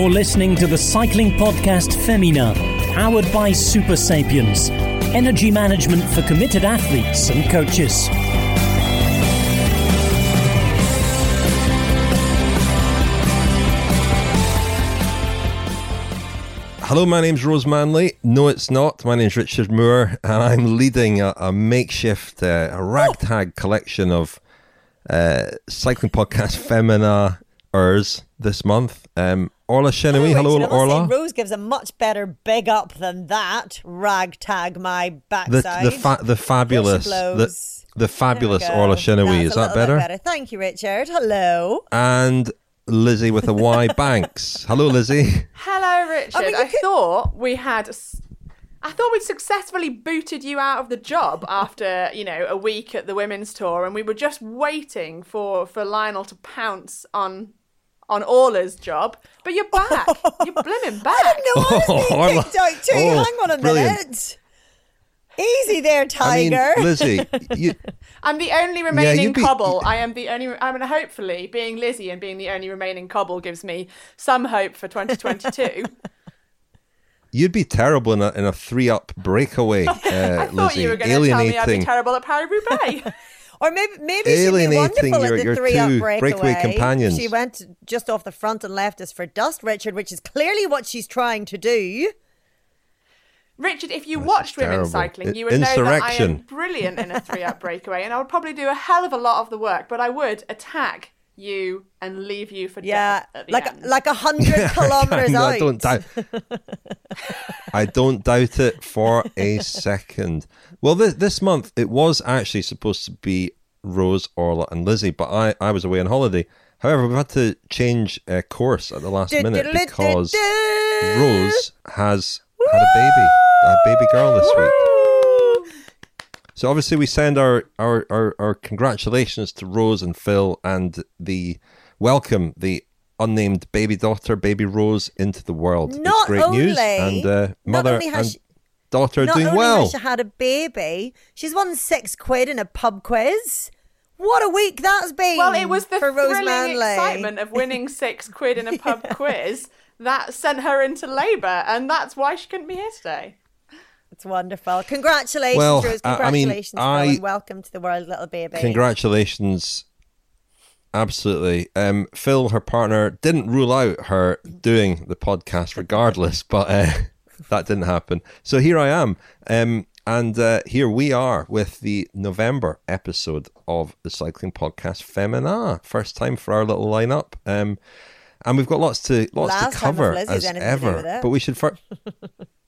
You're listening to the cycling podcast Féminin, powered by Supersapiens, energy management for committed athletes and coaches. Hello, my name's Rose Manley. No, it's not. My name's Richard Moore, and I'm leading a, a makeshift, uh, a ragtag collection of uh, cycling podcast Femina ers this month. Um, Orla Chennaoui. Hello, Rachel, Orla. say Rose gives a much better big up than that. Ragtag my backside. the fa- the fabulous the, the fabulous There we. Orla Chennaoui. Is a that little bit better? Thank you, Richard. Hello. And Lizzie with a Y Banks. Hello, Lizzie. Hello, Richard. I, mean, you could- thought we had. s- I thought we'd successfully booted you out of the job after you know a week at the women's tour, and we were just waiting for for Lionel to pounce on on Orla's job. But you're back. You're blimmin' back. I didn't know I was being Orla. kicked out too. Oh, Hang on a brilliant. minute. Easy there, I mean, Tiger. Lizzie, you, I'm the only remaining you'd be- cobble. I am the only. I mean, hopefully, being Lizzie and being the only remaining cobble gives me some hope for 2022. you'd be terrible in a in a three up breakaway, uh, I thought Lizzie. you were going to tell me I'd be alienating. terrible at Paris Roubaix. Or maybe maybe she'd be wonderful your- at your the three up two breakaway. breakaway companions. She went just off the front and left us for dust, Richard, which is clearly what she's trying to do. Richard, if you watched women's terrible. cycling, you I- would know that I am brilliant in a three-up breakaway, and I would probably do a hell of a lot of the work. But I would attack you and leave you for Yeah, dead at the like end. like a hundred kilometers No, out. I don't doubt. I don't doubt it for a second. Well, this this month it was actually supposed to be Rose, Orla, and Lizzie, but I I was away on holiday. However, we've had to change uh, course at the last minute because Rose has had a baby, a baby girl this week. So obviously we send our, our, our, our congratulations to Rose and Phil and the welcome the unnamed baby daughter, baby Rose, into the world. Not it's great news, only- and uh, not mother only has and she- daughter are Not doing only well. has she had a baby, she's won six quid in a pub quiz. What a week that's been! well, it was the for Rose thrilling Manley. excitement of winning six quid in a pub quiz that sent her into labour, and that's why she couldn't be here today. It's wonderful. Congratulations, Well, Rose. I- I mean, Congratulations, I- welcome to the world, little baby. Congratulations. Absolutely. Um, Phil, her partner, didn't rule out her doing the podcast regardless, but uh, that didn't happen. So here I am. Um, and uh, here we are with the November episode of the cycling podcast Féminin. First time for our little lineup. Um, and we've got lots to lots Last to cover as ever. But we should first.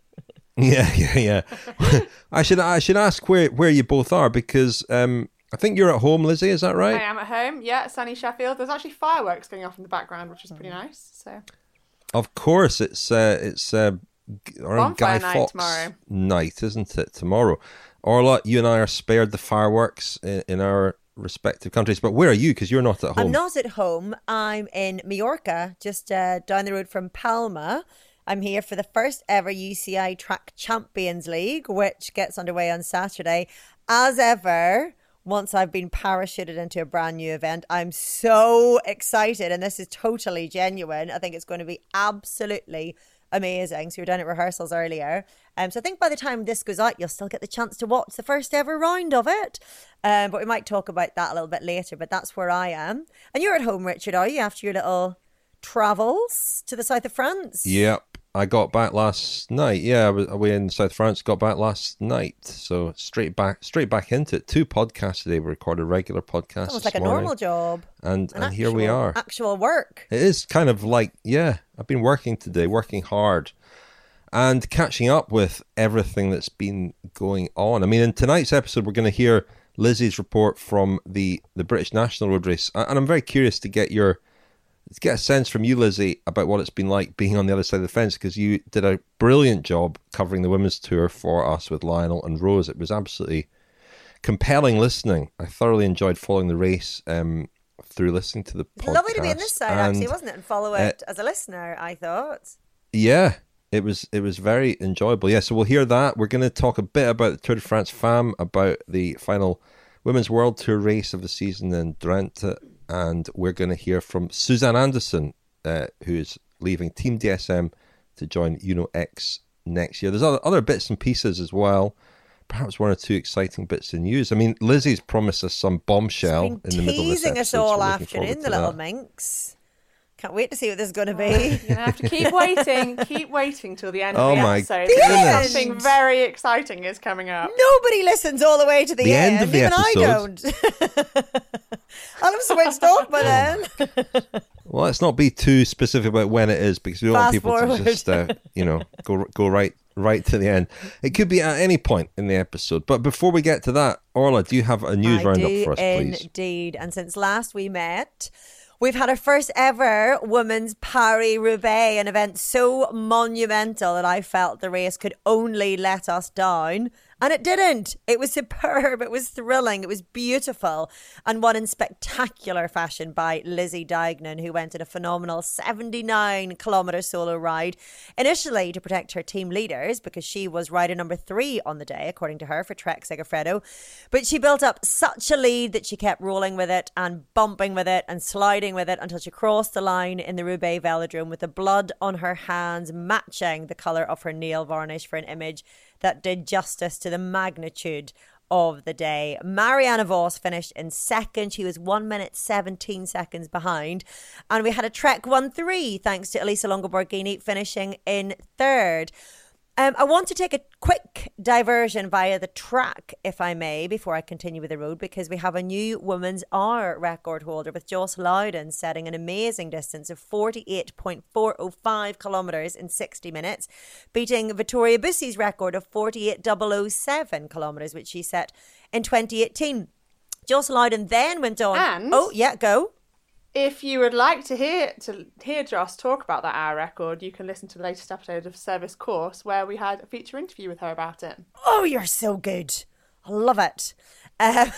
Yeah, yeah, yeah. I should I should ask where where you both are because um, I think you're at home, Lizzie. Is that right? I am at home, yeah, sunny Sheffield. There's actually fireworks going off in the background, which is Mm. pretty nice. So Of course, it's uh, it's uh, g- around Guy Bonfire night Fawkes tomorrow. night, isn't it? Tomorrow, Orla, you and I are spared the fireworks in, in our respective countries. But where are you? Because you're not at home. I'm not at home. I'm in Mallorca, just uh, down the road from Palma. I'm here for the first ever UCI Track Champions League, which gets underway on Saturday. As ever, once I've been parachuted into a brand new event, I'm so excited, and this is totally genuine. I think it's going to be absolutely amazing. So we were down at rehearsals earlier. Um, so I think by the time this goes out, you'll still get the chance to watch the first ever round of it. Um, but we might talk about that a little bit later. But that's where I am. And you're at home, Richard, are you, after your little travels to the south of France? Yep. I got back last night. Yeah, I was away in South France. Got back last night, so straight back, straight back into it. Two podcasts today. We recorded regular podcasts. It was like a morning. normal job. and An and here we are. Actual work. It is kind of like, yeah, I've been working today, working hard, and catching up with everything that's been going on. I mean, in tonight's episode, we're going to hear Lizzie's report from the, the British National Road Race, and I'm very curious to get your get a sense from you, Lizzie, about what it's been like being on the other side of the fence because you did a brilliant job covering the women's tour for us with Lionel and Rose. It was absolutely compelling listening. I thoroughly enjoyed following the race um, through listening to the podcast. lovely to be on this side, actually, and- wasn't it? And follow it as a listener, I thought. Yeah, it was it was very enjoyable. Yeah, so we'll hear that. We're going to talk a bit about the Tour de France Femme, about the final Women's World Tour race of the season in Drenthe, and we're going to hear from Susanne Andersen, uh, who is leaving Team DSM to join Uno X next year. There's other, other bits and pieces as well. Perhaps one or two exciting bits of news. I mean, Lizzie's promised us some bombshell in the middle of this teasing us all we're looking forward afternoon, the little minx. Can't wait to see what this is going to be. You're gonna have to keep waiting, keep waiting till the end Oh of the my episode. goodness. Something very exciting is coming up. Nobody listens all the way to the, The end of the Even episode. I don't. I'll have switched off by then. Well, let's not be too specific about when it is because we don't want people forward. to just, uh, you know, go go right right to the end. It could be at any point in the episode. But before we get to that, Orla, do you have a news I roundup do for us, please? Indeed. And since last we met, we've had our first ever women's Paris Roubaix, an event so monumental that I felt the race could only let us down. And it didn't. It was superb. It was thrilling. It was beautiful. And won in spectacular fashion by Lizzie Deignan, who went in a phenomenal 79 kilometre solo ride, initially to protect her team leaders because she was rider number three on the day, according to her, for Trek Segafredo. But she built up such a lead that she kept rolling with it and bumping with it and sliding with it until she crossed the line in the Roubaix Velodrome with the blood on her hands matching the colour of her nail varnish for an image that did justice to the magnitude of the day. Marianne Vos finished in second. She was one minute 17 seconds behind. And we had a Trek 1 3, thanks to Elisa Longo Borghini finishing in third. Um, I want to take a quick diversion via the track, if I may, before I continue with the road, because we have a new women's hour record holder with Joss Lowden setting an amazing distance of 48.405 kilometres in 60 minutes, beating Vittoria Bussi's record of 48.007 kilometres, which she set in 2018. Joss Lowden then went on. And- oh, yeah, go. If you would like to hear to hear Joss talk about that hour record, you can listen to the latest episode of Service Course where we had a feature interview with her about it. Oh, you're so good. I love it. Um,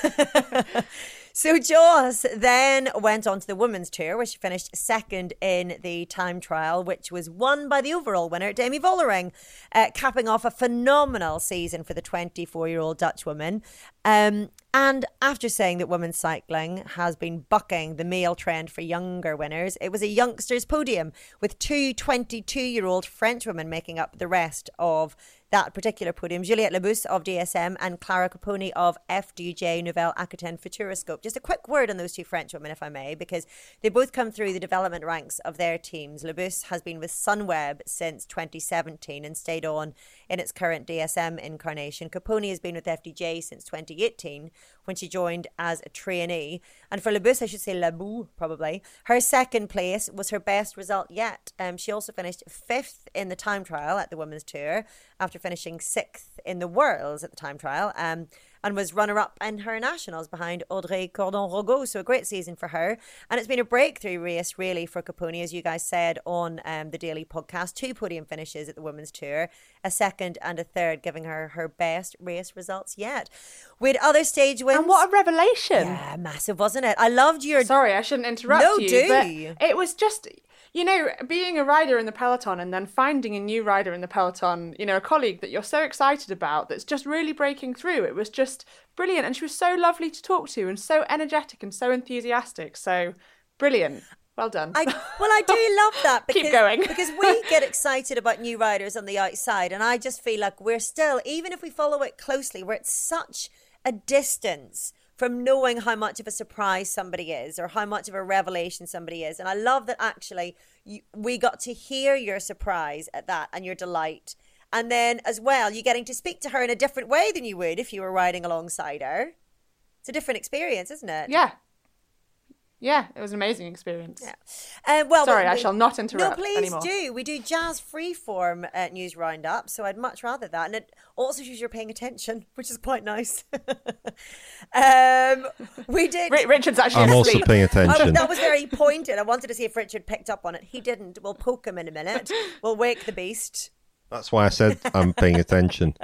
so Joss then went on to the women's tour, where she finished second in the time trial, which was won by the overall winner, Demi Vollering, uh, capping off a phenomenal season for the 24-year-old Dutch woman. Um, and after saying that women's cycling has been bucking the male trend for younger winners, it was a youngsters' podium with two 22 year old French women making up the rest of that particular podium Juliette Labous of DSM and Clara Copponi of FDJ Nouvelle Aquitaine Futuroscope. Just a quick word on those two French women, if I may, because they both come through the development ranks of their teams. Labousse has been with Sunweb since 2017 and stayed on in its current DSM incarnation. Copponi has been with FDJ since 2018 when she joined as a trainee. And for Labous, I should say Labou, probably. Her second place was her best result yet. Um, she also finished fifth in the time trial at the women's tour after finishing sixth in the worlds at the time trial. Um, and was runner up in her nationals behind Audrey Cordon-Ragot. So a great season for her. And it's been a breakthrough race, really, for Copponi, as you guys said on um, the daily podcast. Two podium finishes at the women's tour, a second and a third, giving her her best race results yet. With other stage wins. And what a revelation! Yeah, massive, wasn't it? I loved your. Sorry, I shouldn't interrupt No, you. do. But it was just, you know, being a rider in the peloton and then finding a new rider in the peloton, you know, a colleague that you're so excited about that's just really breaking through. It was just brilliant. And she was so lovely to talk to and so energetic and so enthusiastic. So brilliant. Well done. I, well, I do love that because, Keep going. because we get excited about new riders on the outside, and I just feel like we're still, even if we follow it closely, we're at such a distance from knowing how much of a surprise somebody is or how much of a revelation somebody is. And I love that actually you, we got to hear your surprise at that and your delight. And then as well, you're getting to speak to her in a different way than you would if you were riding alongside her. It's a different experience, isn't it? yeah. Yeah, it was an amazing experience. Yeah. Uh, well, Sorry, we- I shall not interrupt No, please anymore. do. We do jazz freeform uh, news roundup, so I'd much rather that. And it also shows you're paying attention, which is quite nice. um, we did. Ri- Richard's actually I'm also paying I- attention. that was very pointed. I wanted to see if Richard picked up on it. He didn't. We'll poke him in a minute. We'll wake the beast. That's why I said I'm paying attention.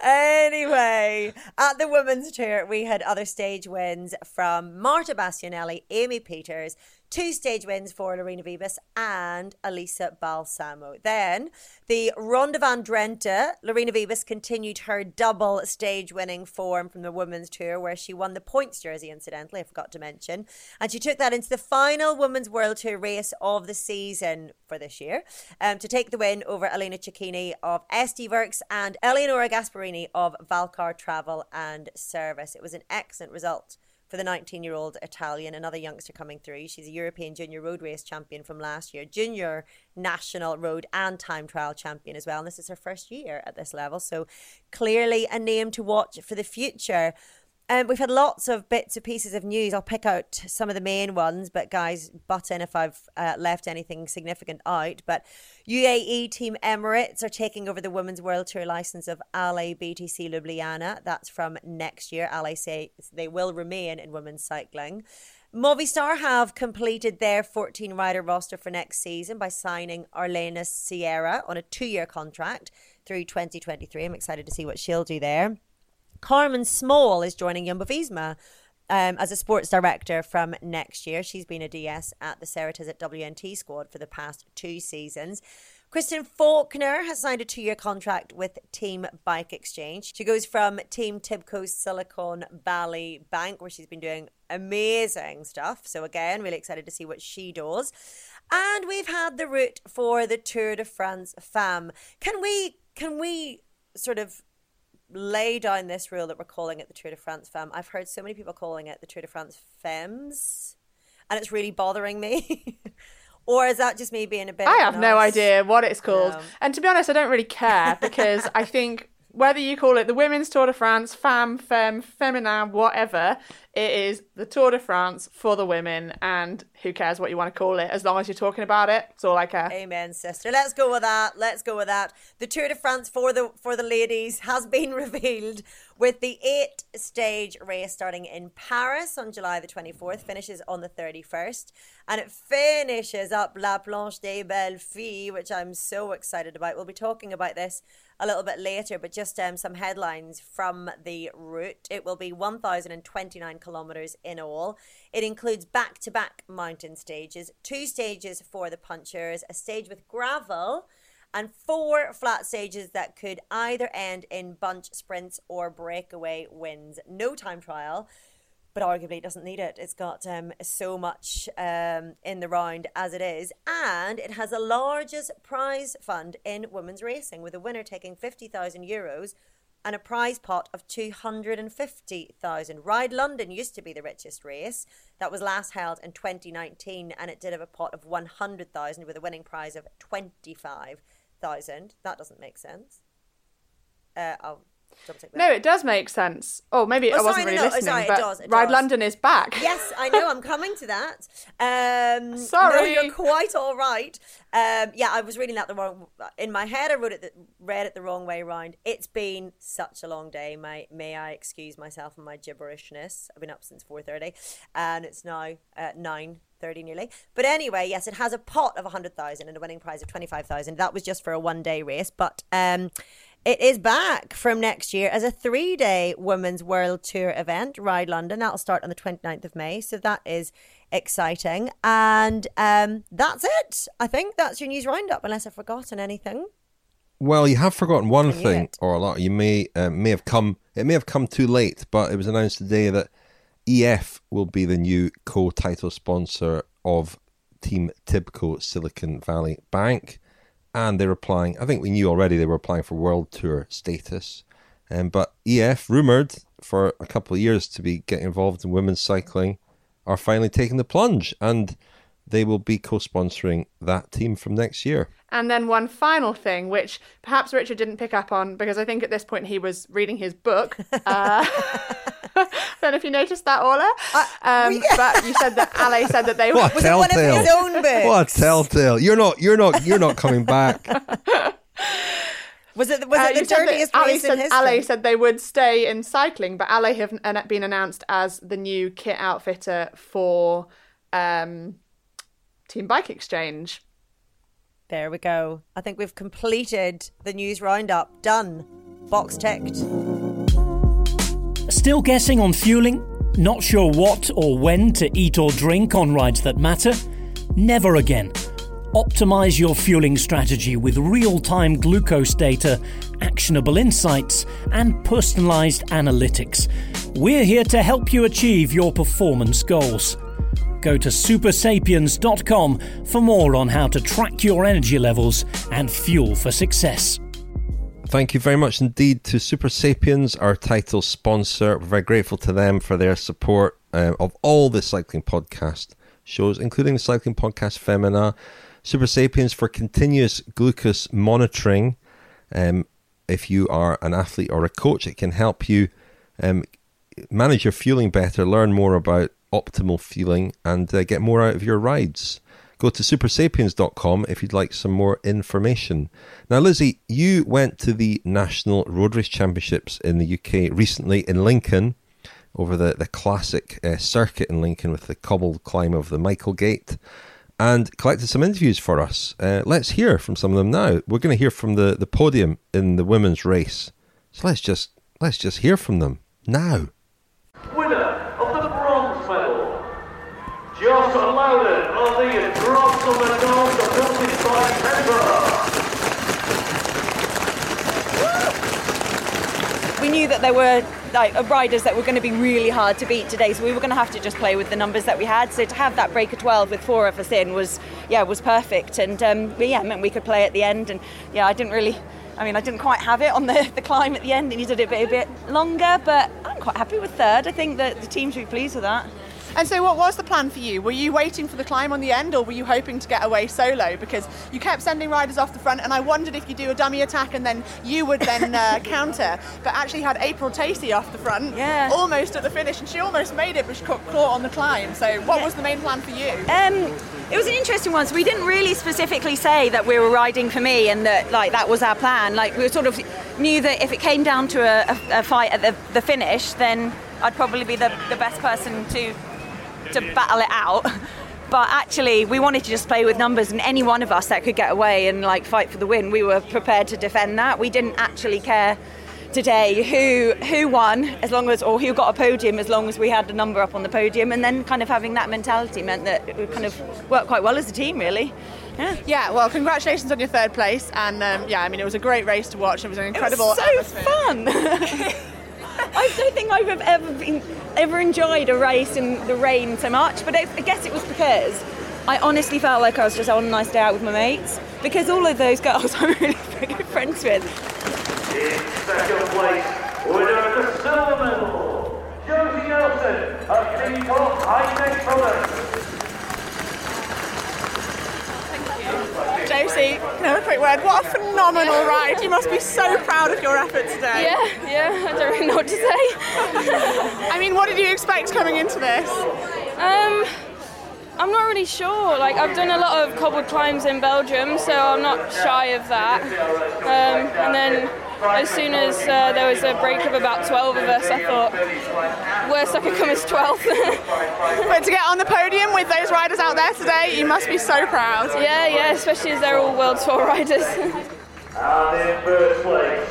Anyway, at the women's tour, we had other stage wins from Marta Bastianelli, Amy Pieters, two stage wins for Lorena Wiebes and Elisa Balsamo. Then the Ronde van Drenthe, Lorena Wiebes continued her double stage winning form from the women's tour, where she won the points jersey, incidentally, I forgot to mention. And she took that into the final women's world tour race of the season for this year um, to take the win over Elena Cecchini of SD Worx and Eleonora Gasparrini of Valcar Travel and Service. It was an excellent result for the 19 year old Italian, another youngster coming through. She's a European junior road race champion from last year, junior national road and time trial champion as well. And this is her first year at this level. So clearly a name to watch for the future. Um, we've had lots of bits and pieces of news. I'll pick out some of the main ones, but guys, butt in if I've uh, left anything significant out. But UAE Team Emirates are taking over the Women's World Tour license of Ale BTC Ljubljana. That's from next year. Ale say they will remain in women's cycling. Movistar have completed their 14 rider roster for next season by signing Arlenis Sierra on a two year contract through 2023. I'm excited to see what she'll do there. Carmen Small is joining Jumbo Visma um, as a sports director from next year. She's been a DS at the Ceratizit WNT squad for the past two seasons. Kristen Faulkner has signed a two year contract with Team Bike Exchange. She goes from Team Tibco's Silicon Valley Bank, where she's been doing amazing stuff. So, again, really excited to see what she does. And we've had the route for the Tour de France Femme. Can we, can we sort of lay down this rule that we're calling it the Tour de France Femme. I've heard so many people calling it the Tour de France Femmes, and it's really bothering me. or is that just me being a bit? I have no idea what it's called, no. and to be honest, I don't really care because I think whether you call it the Women's Tour de France, Femme, Femme, Feminin, whatever, it is the Tour de France for the women, and who cares what you want to call it, as long as you're talking about it. It's all I care. Amen, sister. Let's go with that. Let's go with that. The Tour de France for the for the ladies has been revealed with the eight stage race starting in Paris on July the 24th, finishes on the 31st, and it finishes up La Planche des Belles Filles, which I'm so excited about. We'll be talking about this a little bit later, but just um, some headlines from the route. It will be 1,029 kilometres in all. It includes back to back mountain stages, two stages for the punchers, a stage with gravel, and four flat stages that could either end in bunch sprints or breakaway wins. No time trial but arguably it doesn't need it. It's got um, so much um, in the round as it is, and it has the largest prize fund in women's racing, with a winner taking fifty thousand euros and a prize pot of 250,000. Ride London used to be the richest race. That was last held in 2019 and it did have a pot of 100,000 with a winning prize of 25,000. That doesn't make sense. Uh, I'll no, it does make sense. Oh, maybe oh, I wasn't really no, listening. Sorry, but it does, it Ride does. London is back. Yes, I know. I'm coming to that. Um, sorry, no, you're quite all right. Um, yeah, I was reading that the wrong. In my head, I wrote it, the, read it the wrong way around. It's been such a long day. May may I excuse myself and my gibberishness? I've been up since four thirty, and it's now uh, nine 30 nearly. But anyway, yes, it has a pot of 100,000 and a winning prize of 25,000. That was just for a one day race. But um, it is back from next year as a three day Women's World Tour event, Ride London. That'll start on the 29th of May. So that is exciting. And um, that's it. I think that's your news roundup, unless I've forgotten anything. Well, you have forgotten one thing, it. or a lot. You may uh, may have come. It may have come too late, but it was announced today that EF will be the new co-title sponsor of Team Tibco Silicon Valley Bank and they're applying. I think we knew already they were applying for World Tour status. Um, but EF, rumoured for a couple of years to be getting involved in women's cycling, are finally taking the plunge, and they will be co-sponsoring that team from next year. And then one final thing, which perhaps Richard didn't pick up on because I think at this point he was reading his book. Uh, I don't know if you noticed that, Orla. Uh, um, yeah. But you said that Ale said that they what was telltale. one of his own books. What telltale? You're not. You're not. You're not coming back. Was it was it uh, the dirtiest place said, in history? Ale said they would stay in cycling, but Ale have been announced as the new kit outfitter for um, Team Bike Exchange. There we go. I think we've completed the news roundup. Done. Box ticked. Still guessing on fueling? Not sure what or when to eat or drink on rides that matter? Never again. Optimize your fueling strategy with real time glucose data, actionable insights, and personalized analytics. We're here to help you achieve your performance goals. Go to supersapiens.com for more on how to track your energy levels and fuel for success. Thank you very much indeed to Supersapiens, our title sponsor. We're very grateful to them for their support uh, of all the cycling podcast shows, including the cycling podcast Féminin. Super Sapiens for continuous glucose monitoring. Um, if you are an athlete or a coach, it can help you um, manage your fueling better, learn more about optimal feeling and uh, get more out of your rides. Go to supersapiens.com if you'd like some more information. Now, Lizzie, you went to the National Road Race Championships in the UK recently in Lincoln over the, the classic uh, circuit in Lincoln with the cobbled climb of the Michaelgate and collected some interviews for us. Uh, let's hear from some of them now. We're going to hear from the, the podium in the women's race. So let's just let's just hear from them now. Joss Lowden of the Grosvenor North Ability by We knew that there were like riders that were going to be really hard to beat today, so we were going to have to just play with the numbers that we had. So to have that break of 12 with four of us in was, yeah, was perfect. And um, yeah, meant we could play at the end. And yeah, I didn't really. I mean, I didn't quite have it on the, the climb at the end. It needed a bit, a bit longer, but I'm quite happy with third. I think that the team should be pleased with that. And so, what was the plan for you? Were you waiting for the climb on the end, or were you hoping to get away solo? Because you kept sending riders off the front, and I wondered if you do a dummy attack and then you would then uh, counter. But actually, had April Tacey off the front, yeah. almost at the finish, and she almost made it, but she caught on the climb. So, what yeah. was the main plan for you? Um, it was an interesting one. So we didn't really specifically say that we were riding for me and that like that was our plan. Like we sort of knew that if it came down to a, a, a fight at the, the finish, then I'd probably be the, the best person to to battle it out. But actually, we wanted to just play with numbers, and any one of us that could get away and like fight for the win, we were prepared to defend that. We didn't actually care today who who won as long as or who got a podium as long as we had the number up on the podium and then kind of having that mentality meant that it kind of worked quite well as a team really yeah. yeah well congratulations on your third place and um, yeah I mean it was a great race to watch it was an incredible it was so atmosphere. fun I don't think I've ever been ever enjoyed a race in the rain so much, but I, I guess it was because I honestly felt like I was just on a nice day out with my mates because all of those girls I'm really good friends with. In second place, winner of the silver medal, Josie Nelson of Team Hitec. Josie, can I have a quick word? What a phenomenal ride. You must be so proud of your effort today. Yeah, yeah, I don't really know what to say. I mean, what did you expect coming into this? Um, I'm not really sure. Like, I've done a lot of cobbled climbs in Belgium, so I'm not shy of that. Um, and then as soon as uh, there was a break of about 12 of us, I thought, worst I could come is 12th. but to get on the podium with those riders out there today, you must be so proud. Yeah, yeah, especially as they're all World Tour riders. and in first place,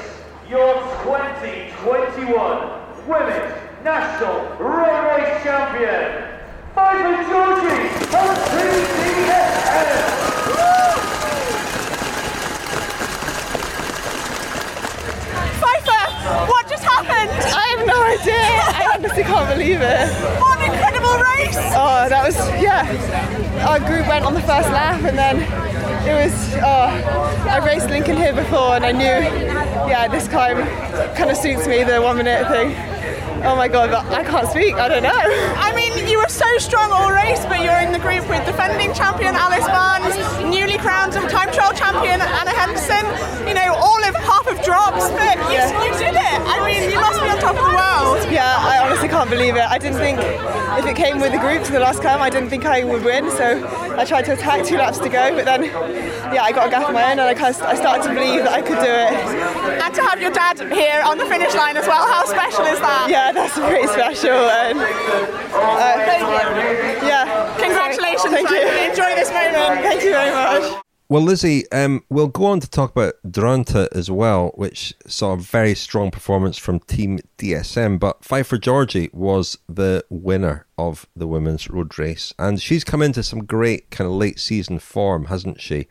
your 2021 Women's National Road Race Champion, Michael Georgi of TCSM. What just happened? I have no idea. I honestly can't believe it. What an incredible race! Oh, that was, yeah. Our group went on the first lap and then it was, oh, I raced Lincoln here before and I knew, yeah, this climb kind of suits me, the one minute thing. Oh my god, but I can't speak. I don't know. I mean, you were so strong all race, but you're in the group with defending champion Alice Barnes, newly crowned time trial champion Anna Henderson. You know, all of half of drops, but you, yeah. you did it. I mean, you must be on top of the world. Yeah, I honestly can't believe it. I didn't think if it came with the group to the last climb, I didn't think I would win. So I tried to attack two laps to go, but then, yeah, I got a gap of my own, and I, kind of, I started to believe that I could do it. And to have your dad here on the finish line as well, how special is that? Yeah, that's pretty special. And, uh, yeah. Congratulations. Thank you. Enjoy this moment. Thank you very much. Well, Lizzie, um, we'll go on to talk about Drenthe as well, which saw a very strong performance from Team DSM. But Pfeiffer Georgi was the winner of the women's road race, and she's come into some great kind of late season form, hasn't she?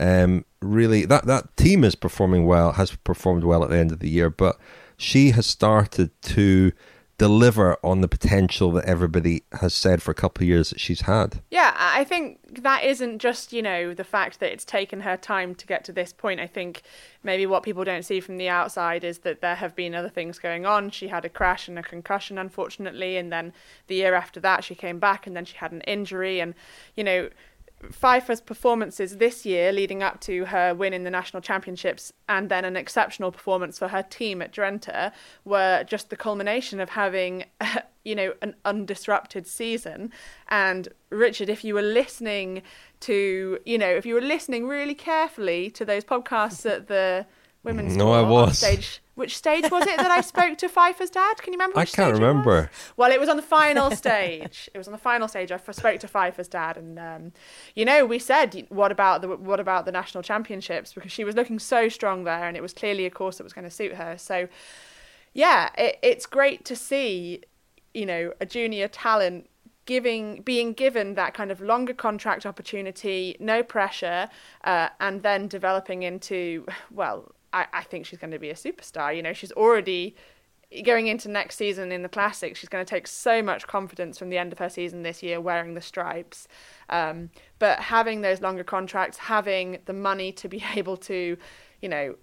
Um, really, that that team is performing well, has performed well at the end of the year, but she has started to deliver on the potential that everybody has said for a couple of years that she's had. Yeah, I think that isn't just, you know, the fact that it's taken her time to get to this point. I think maybe what people don't see from the outside is that there have been other things going on. She had a crash and a concussion, unfortunately, and then the year after that, she came back and then she had an injury. And, you know, Pfeiffer's performances this year, leading up to her win in the national championships, and then an exceptional performance for her team at Drenthe, were just the culmination of having, you know, an undisrupted season. And Richard, if you were listening to, you know, if you were listening really carefully to those podcasts at the women's No, I was. stage. Which stage was it that I spoke to Pfeiffer's dad? Can you remember? I can't stage it remember. Well, it was on the final stage. It was on the final stage. I spoke to Pfeiffer's dad, and um, you know, we said, "What about the what about the national championships?" Because she was looking so strong there, and it was clearly a course that was going to suit her. So, yeah, it, it's great to see, you know, a junior talent giving being given that kind of longer contract opportunity, no pressure, uh, and then developing into well, I, I think she's going to be a superstar. You know, she's already going into next season in the classics, She's going to take so much confidence from the end of her season this year, wearing the stripes. Um, but having those longer contracts, having the money to be able to, you know,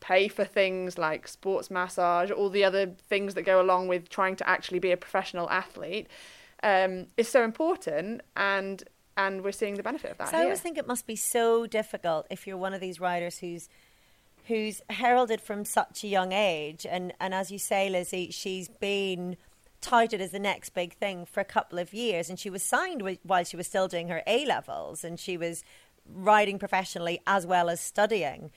pay for things like sports massage, all the other things that go along with trying to actually be a professional athlete, um, is so important. And and we're seeing the benefit of that. So I always think it must be so difficult if you're one of these riders who's who's heralded from such a young age, and and as you say, Lizzie, she's been touted as the next big thing for a couple of years, and she was signed wi- while she was still doing her A levels, and she was riding professionally as well as studying.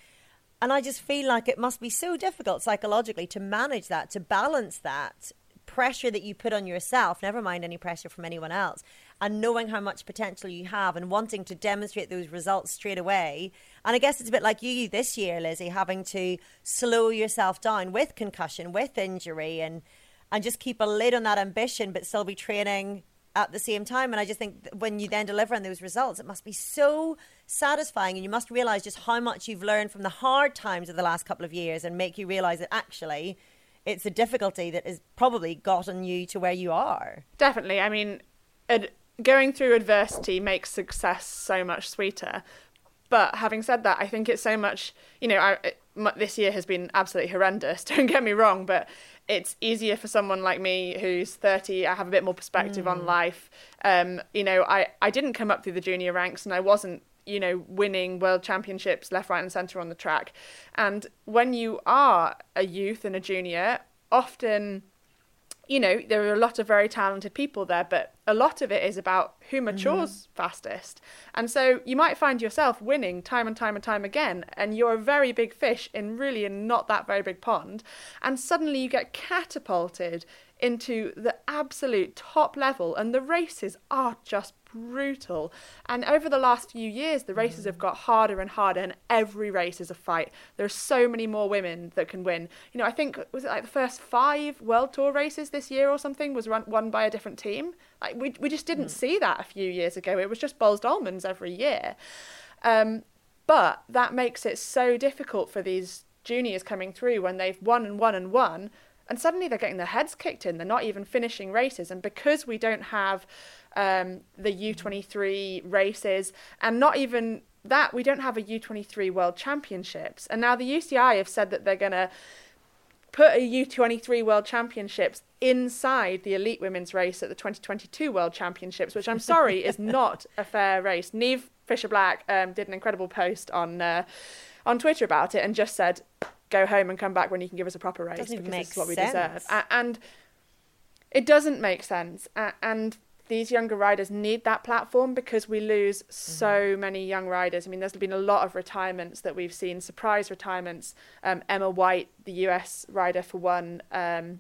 And I just feel like it must be so difficult psychologically to manage that, to balance that pressure that you put on yourself, never mind any pressure from anyone else, and knowing how much potential you have and wanting to demonstrate those results straight away. And I guess it's a bit like you this year, Lizzie, having to slow yourself down with concussion, with injury, and and just keep a lid on that ambition, but still be training at the same time. And I just think when you then deliver on those results, it must be so satisfying, and you must realize just how much you've learned from the hard times of the last couple of years, and make you realize that actually it's the difficulty that has probably gotten you to where you are. Definitely. I mean, ad- going through adversity makes success so much sweeter. But having said that, I think it's so much, you know, I, it, m- this year has been absolutely horrendous, don't get me wrong, but it's easier for someone like me who's 30. I have a bit more perspective on life. Um, you know, I, I didn't come up through the junior ranks and I wasn't you know, winning world championships left, right, and centre on the track. And when you are a youth and a junior, often, you know, there are a lot of very talented people there, but a lot of it is about who mm-hmm. matures fastest. And so you might find yourself winning time and time and time again, and you're a very big fish in really a not that very big pond, and suddenly you get catapulted into the absolute top level, and the races are just brutal. And over the last few years, the races have got harder and harder, and every race is a fight. There are so many more women that can win. You know, I think was it like the first five World Tour races this year or something was run, won by a different team. Like we we just didn't see that a few years ago. It was just Boels Dolmans every year. Um, but that makes it so difficult for these juniors coming through when they've won and won and won and suddenly they're getting their heads kicked in. They're not even finishing races, and because we don't have um, the U23 races, and not even that, we don't have a U23 World Championships. And now the UCI have said that they're going to put a U23 World Championships inside the elite women's race at the 2022 World Championships, which I'm sorry is not a fair race. Neve Fisher Black um, did an incredible post on uh, on Twitter about it and just said, "Go home and come back when you can give us a proper race Doesn't because it's what we sense. deserve." And it doesn't make sense. And these younger riders need that platform because we lose so many young riders. I mean, there's been a lot of retirements that we've seen, surprise retirements. Um, Emma White, the US rider for one, um,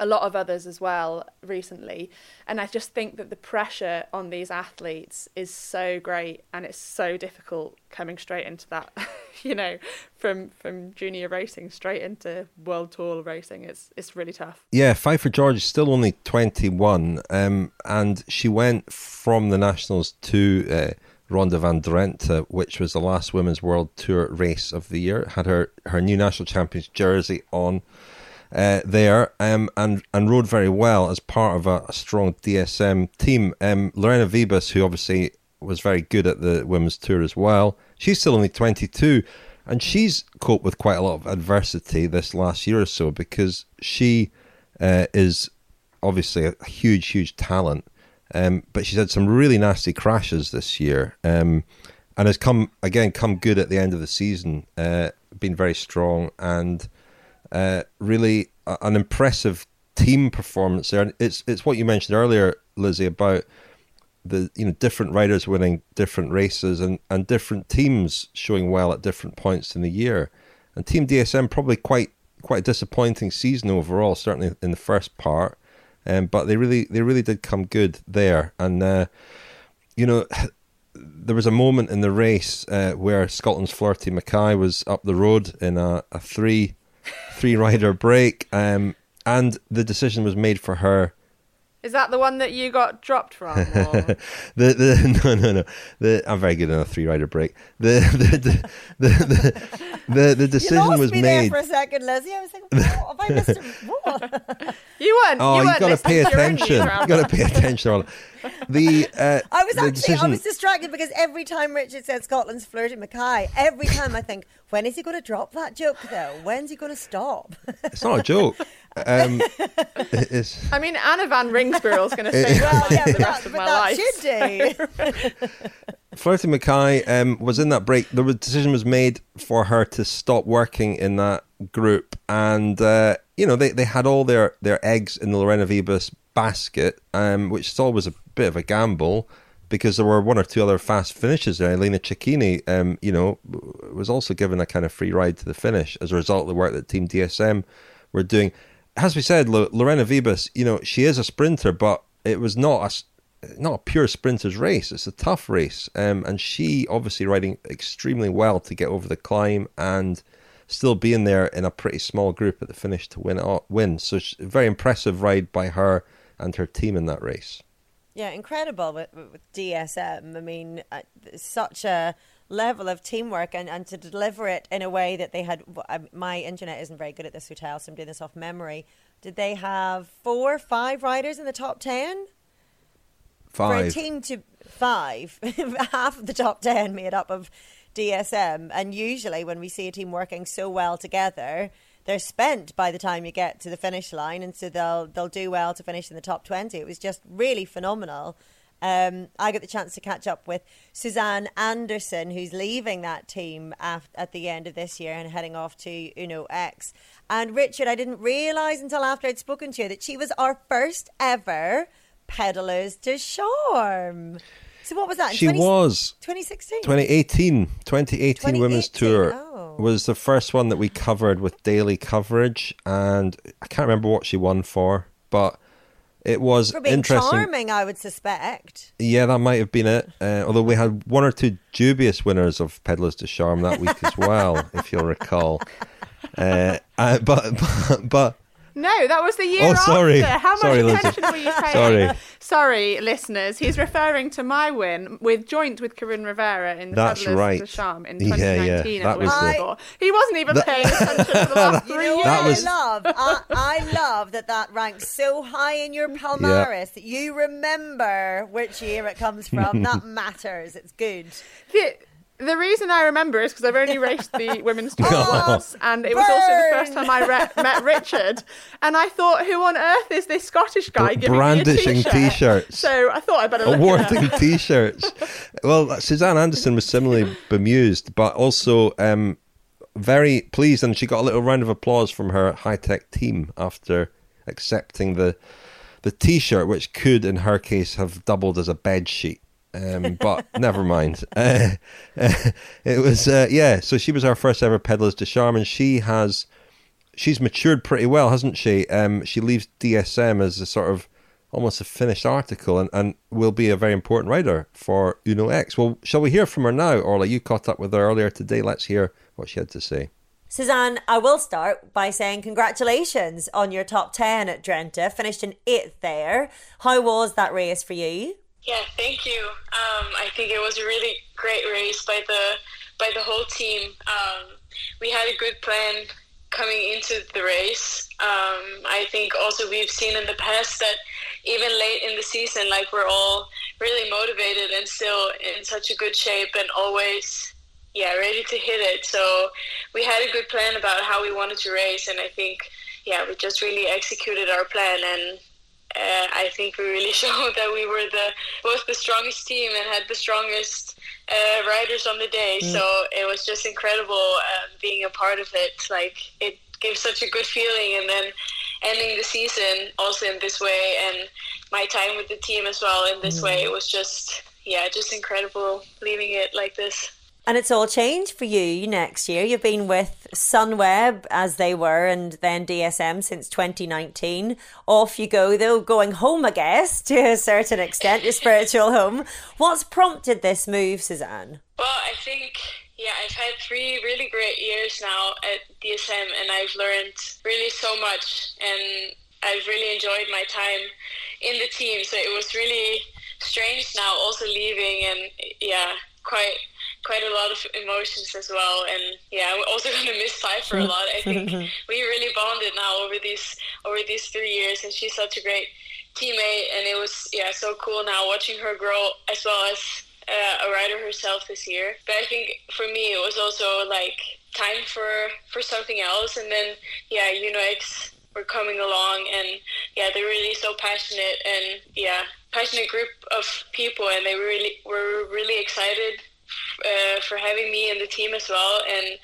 a lot of others as well recently. And I just think that the pressure on these athletes is so great and it's so difficult coming straight into that, you know, from from junior racing straight into world tour racing. It's it's really tough. Yeah, Pfeiffer Georgi is still only 21, um, and she went from the Nationals to uh, Ronde van Drenthe, which was the last Women's World Tour race of the year. Had her, her new national champions jersey on uh, there um, and and rode very well as part of a, a strong DSM team. Um, Lorena Wiebes, who obviously was very good at the women's tour as well, she's still only 22, and she's coped with quite a lot of adversity this last year or so because she uh, is obviously a huge, huge talent. Um, but she's had some really nasty crashes this year, um, and has come again come good at the end of the season. Uh, been very strong and uh, really an impressive team performance there. And it's it's what you mentioned earlier, Lizzie, about the you know different riders winning different races and, and different teams showing well at different points in the year. And Team DSM probably quite quite a disappointing season overall, certainly in the first part. Um, but they really they really did come good there, and uh, you know there was a moment in the race uh, where Scotland's Floortje Mackaij was up the road in a, a three three rider break, um, and the decision was made for her. Is that the one that you got dropped from? the the no no no the I'm very good in a three rider break. The the the the, the, the, the You decision lost was me made. there for a second, Lizzie. I was like, what? have I missed a, what? you weren't. Oh, you you weren't got to pay listening to your own attention. You round. got to pay attention. On the uh, I was actually decision. I was distracted because every time Richard said Scotland's Floortje Mackaij, every time I think, when is he going to drop that joke though? When's he going to stop? It's not a joke. Um, it's, I mean, Anna Van Ringsburg's going to stay well, yeah, but the that, rest of but my that life. should do. Floortje Mackaij um, was in that break. The decision was made for her to stop working in that group, and uh, you know they, they had all their, their eggs in the Lorena Wiebes basket, um, which is always a bit of a gamble because there were one or two other fast finishes there. Elena Cecchini, um, you know, was also given a kind of free ride to the finish as a result of the work that Team DSM were doing. As we said, Lo- Lorena Wiebes, you know, she is a sprinter, but it was not a not a pure sprinter's race. It's a tough race, um, and she obviously riding extremely well to get over the climb and still being there in a pretty small group at the finish to win. Win. So, very impressive ride by her and her team in that race. Yeah, incredible with, with DSM. I mean, uh, such a level of teamwork and, and to deliver it in a way that they had. My internet isn't very good at this hotel, so I'm doing this off memory. Did they have four, five riders in the top 10? For a Five. team to five, half of the top 10 made up of DSM. And usually, when we see a team working so well together, they're spent by the time you get to the finish line, and so they'll they'll do well to finish in the top twenty. It was just really phenomenal. Um, I got the chance to catch up with Susanne Andersen, who's leaving that team af- at the end of this year and heading off to Uno X. And Richard, I didn't realise until after I'd spoken to you that she was our first ever Pédaleur de Charme. So what was that? in She 20 was 2016. 2018, 2018 Women's 2018, Tour oh. was the first one that we covered with daily coverage, and I can't remember what she won for, but it was For being interesting. charming, I would suspect. Yeah, that might have been it. Uh, although we had one or two dubious winners of Pédaleur de Charme that week as well, if you'll recall. Uh, uh, but, but but No, that was the year Oh, sorry. after. How much Sorry, Lizzie. attention were you paying? Sorry. Sorry, listeners. He's referring to my win with joint with Coryn Rivera in the That's Peddlers right. de Charme in Yeah, yeah. 2019 That at was the- Wimbledon. He wasn't even That- paying attention for the last You three know years. That was- I love? I, I love that that ranks so high in your palmarès that you remember which year it comes from. that matters. It's good. The, the reason I remember is because I've only raced the women's tour once, and it was also the first time I re- met Richard. And I thought, who on earth is this Scottish guy Br- giving brandishing me a t-shirt? t-shirts. So I thought I'd better look it awarding t-shirts. Well, Susanne Andersen was similarly bemused, but also um, very pleased, and she got a little round of applause from her high-tech team after accepting the the t-shirt, which could, in her case, have doubled as a bed sheet. Um, but never mind. Uh, it was uh, yeah. So she was our first ever Pédaleur de Charme, and she has she's matured pretty well, hasn't she? Um, she leaves DSM as a sort of almost a finished article and, and will be a very important writer for Uno X. Well, shall we hear from her now? Orla, you caught up with her earlier today. Let's hear what she had to say. Suzanne, I will start by saying congratulations on your top 10 at Drenthe. Finished in eighth there. How was that race for you? Yeah, thank you. Um, I think it was a really great race by the by the whole team. Um, we had a good plan coming into the race. Um, I think also we've seen in the past that even late in the season, like we're all really motivated and still in such a good shape and always yeah ready to hit it so we had a good plan about how we wanted to race and i think yeah we just really executed our plan and uh, I think we really showed that we were the both the strongest team and had the strongest uh, riders on the day. Mm. So it was just incredible uh, being a part of it. Like it gives such a good feeling, and then ending the season also in this way, and my time with the team as well in this mm. way. It was just yeah, just incredible leaving it like this. And it's all changed for you next year. You've been with Sunweb as they were and then DSM since 2019. Off you go, though, going home, I guess, to a certain extent, your spiritual home. What's prompted this move, Susanne? Well, I think, yeah, I've had three really great years now at DSM and I've learned really so much and I've really enjoyed my time in the team. So it was really strange now also leaving and, yeah, quite quite a lot of emotions as well. And yeah, I'm also going to miss Pfeiffer a lot. I think we really bonded now over these over these three years, and she's such a great teammate. And it was yeah so cool now watching her grow as well as uh, a writer herself this year. But I think for me it was also like time for for something else. And then yeah, you know, it's were coming along and yeah they're really so passionate and yeah passionate group of people and they really were really excited uh, for having me in the team as well. And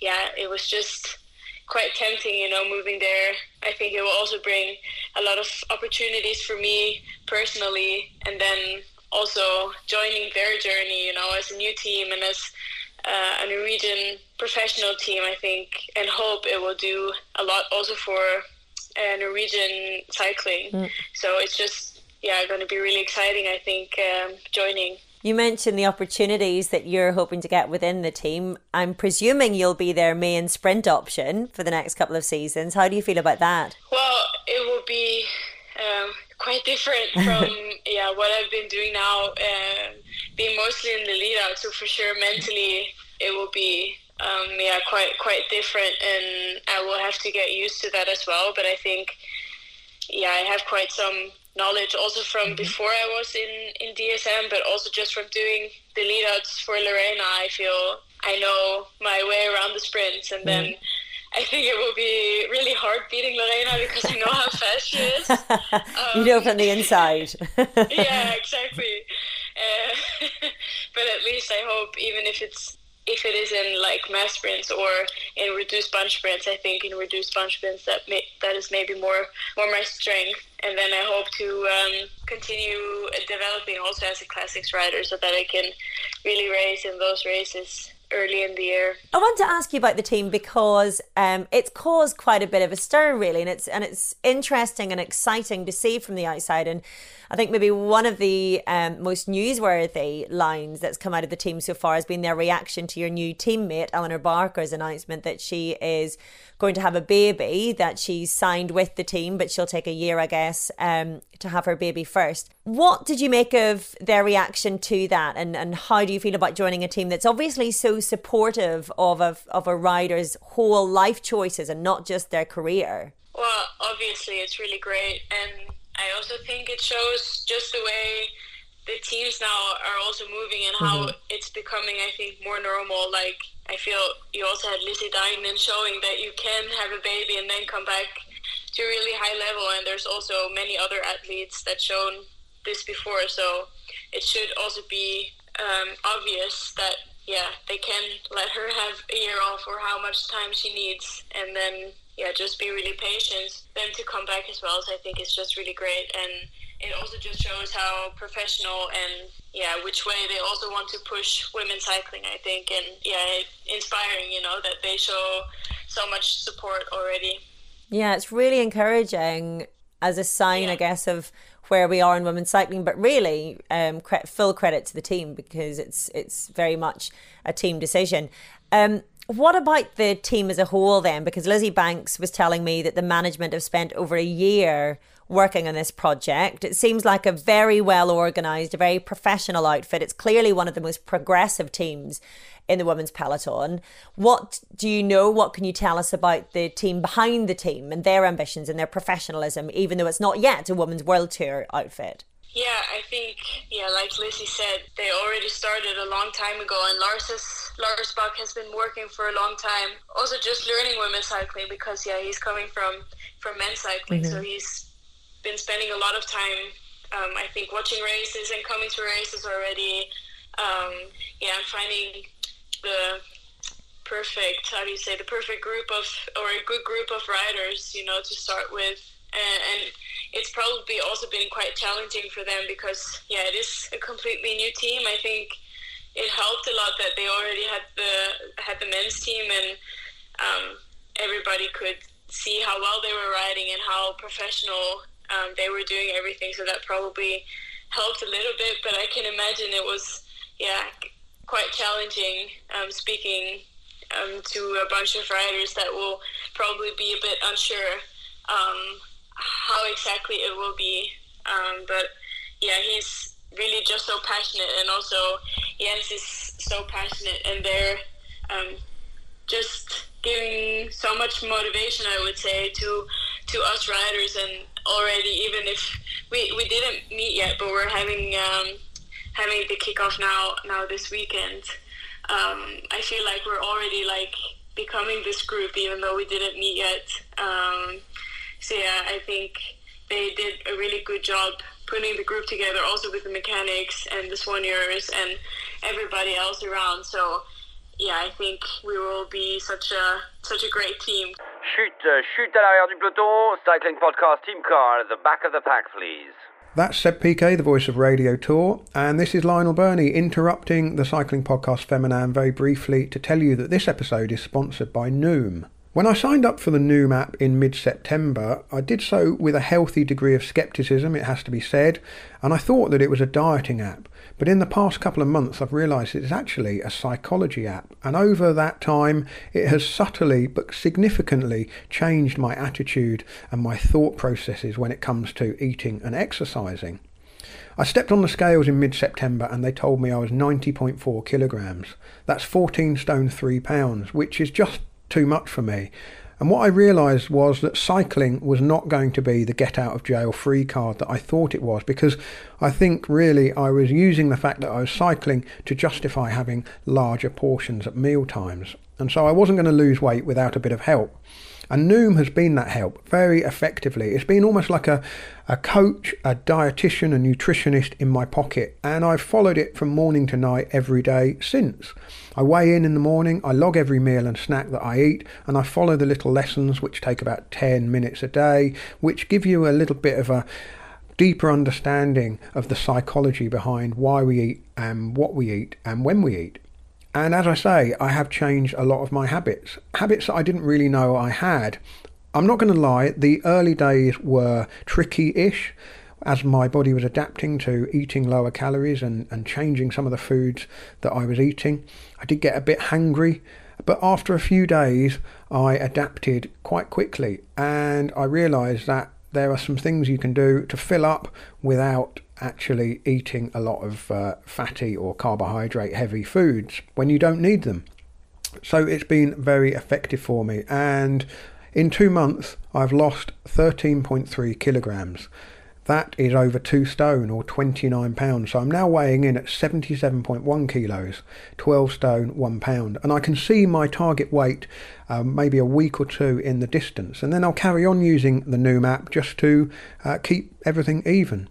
yeah, it was just quite tempting, you know, moving there. I think it will also bring a lot of opportunities for me personally, and then also joining their journey, you know, as a new team and as uh, a Norwegian professional team. I think and hope it will do a lot also for uh, Norwegian cycling. Mm. So it's just yeah, going to be really exciting. I think um, joining. You mentioned the opportunities that you're hoping to get within the team. I'm presuming you'll be their main sprint option for the next couple of seasons. How do you feel about that? Well, it will be um, quite different from yeah what I've been doing now, uh, being mostly in the lead out. So for sure, mentally, it will be um, yeah quite quite different, and I will have to get used to that as well. But I think yeah, I have quite some knowledge also from mm-hmm. before I was in, in DSM, but also just from doing the lead outs for Lorena. I feel I know my way around the sprints, and then mm-hmm. I think it will be really hard beating Lorena because I know how fast she is. Um, you know from the inside. yeah, exactly. Uh, but at least I hope, even if it's if it is in like mass sprints or in reduced bunch sprints, I think in reduced bunch sprints that may, that is maybe more more my strength. And then I hope to um, continue developing also as a classics rider so that I can really race in those races early in the year. I want to ask you about the team because um, it's caused quite a bit of a stir, really, and it's and it's interesting and exciting to see from the outside. And I think maybe one of the um, most newsworthy lines that's come out of the team so far has been their reaction to your new teammate Elinor Barker's announcement that she is going to have a baby that she's signed with the team, but she'll take a year, I guess, um, to have her baby first. What did you make of their reaction to that, and, and how do you feel about joining a team that's obviously so supportive of a, of a rider's whole life choices and not just their career? Well, obviously, it's really great, and I also think it shows just the way the teams now are also moving and how mm-hmm. it's becoming, I think, more normal. Like I feel you also had Lizzie Deignan showing that you can have a baby and then come back to a really high level. And there's also many other athletes that shown this before. So it should also be um, obvious that yeah they can let her have a year off or how much time she needs, and then yeah just be really patient. Them to come back as well. So I think it's just really great and it also just shows how professional and yeah, which way they also want to push women cycling. I think, and yeah, inspiring. You know that they show so much support already. Yeah, it's really encouraging as a sign, yeah. I guess, of where we are in women's cycling. But really, um, cre- full credit to the team because it's it's very much a team decision. Um, what about the team as a whole then? Because Lizzy Banks was telling me that the management have spent over a year working on this project. It seems like a very well organised, a very professional outfit. It's clearly one of the most progressive teams in the women's peloton. What do you know? What can you tell us about the team behind the team and their ambitions and their professionalism, even though it's not yet a women's world tour outfit? Yeah, I think yeah, like Lizzie said, they already started a long time ago, and Lars has, Lars has been working for a long time. Also, just learning women's cycling because yeah, he's coming from from men's cycling, mm-hmm. so he's been spending a lot of time. Um, I think watching races and coming to races already. Um, yeah, I'm finding the perfect how do you say the perfect group of or a good group of riders, you know, to start with, and, and it's probably also been quite challenging for them because yeah, it is a completely new team. I think it helped a lot that they already had the had the men's team and um, everybody could see how well they were riding and how professional um, they were doing everything. So that probably helped a little bit. But I can imagine it was yeah quite challenging um, speaking um, to a bunch of riders that will probably be a bit unsure um, how exactly it will be. Um, but yeah, he's really just so passionate, and also Jens is so passionate, and they're um, just giving so much motivation, I would say, to to us riders, and already even if we, we didn't meet yet, but we're having um, having the kickoff now now this weekend. Um, I feel like we're already like becoming this group, even though we didn't meet yet. Um, so yeah, I think they did a really good job putting the group together, also with the mechanics and the soigneurs and everybody else around. So yeah, I think we will be such a such a great team. Chute, uh, chute à l'arrière du peloton. Cycling podcast team car at the back of the pack, please. That's Seb Piquet, the voice of Radio Tour, and this is Lionel Birnie interrupting the cycling podcast Féminin very briefly to tell you that this episode is sponsored by Noom. When I signed up for the Noom app in mid September, I did so with a healthy degree of scepticism, it has to be said, and I thought that it was a dieting app. But in the past couple of months, I've realised it's actually a psychology app, and over that time, it has subtly but significantly changed my attitude and my thought processes when it comes to eating and exercising. I stepped on the scales in mid September and they told me I was 90.4 kilograms. That's 14 stone 3 pounds, which is just too much for me. And what I realised was that cycling was not going to be the get out of jail free card that I thought it was because I think really I was using the fact that I was cycling to justify having larger portions at meal times. And so I wasn't going to lose weight without a bit of help. And Noom has been that help very effectively. It's been almost like a, a coach, a dietitian, a nutritionist in my pocket, and I've followed it from morning to night every day since. I weigh in in the morning, I log every meal and snack that I eat, and I follow the little lessons which take about 10 minutes a day, which give you a little bit of a deeper understanding of the psychology behind why we eat and what we eat and when we eat. And as I say, I have changed a lot of my habits, habits that I didn't really know I had. I'm not going to lie, the early days were tricky ish as my body was adapting to eating lower calories and, and changing some of the foods that I was eating. I did get a bit hangry, but after a few days, I adapted quite quickly and I realised that there are some things you can do to fill up without actually eating a lot of uh, fatty or carbohydrate heavy foods when you don't need them. So it's been very effective for me. And in two months, I've lost 13.3 kilograms. That is over two stone or 29 pounds. So I'm now weighing in at 77.1 kilos, 12 stone, one pound. And I can see my target weight um, maybe a week or two in the distance. And then I'll carry on using the Noom app just to uh, keep everything even.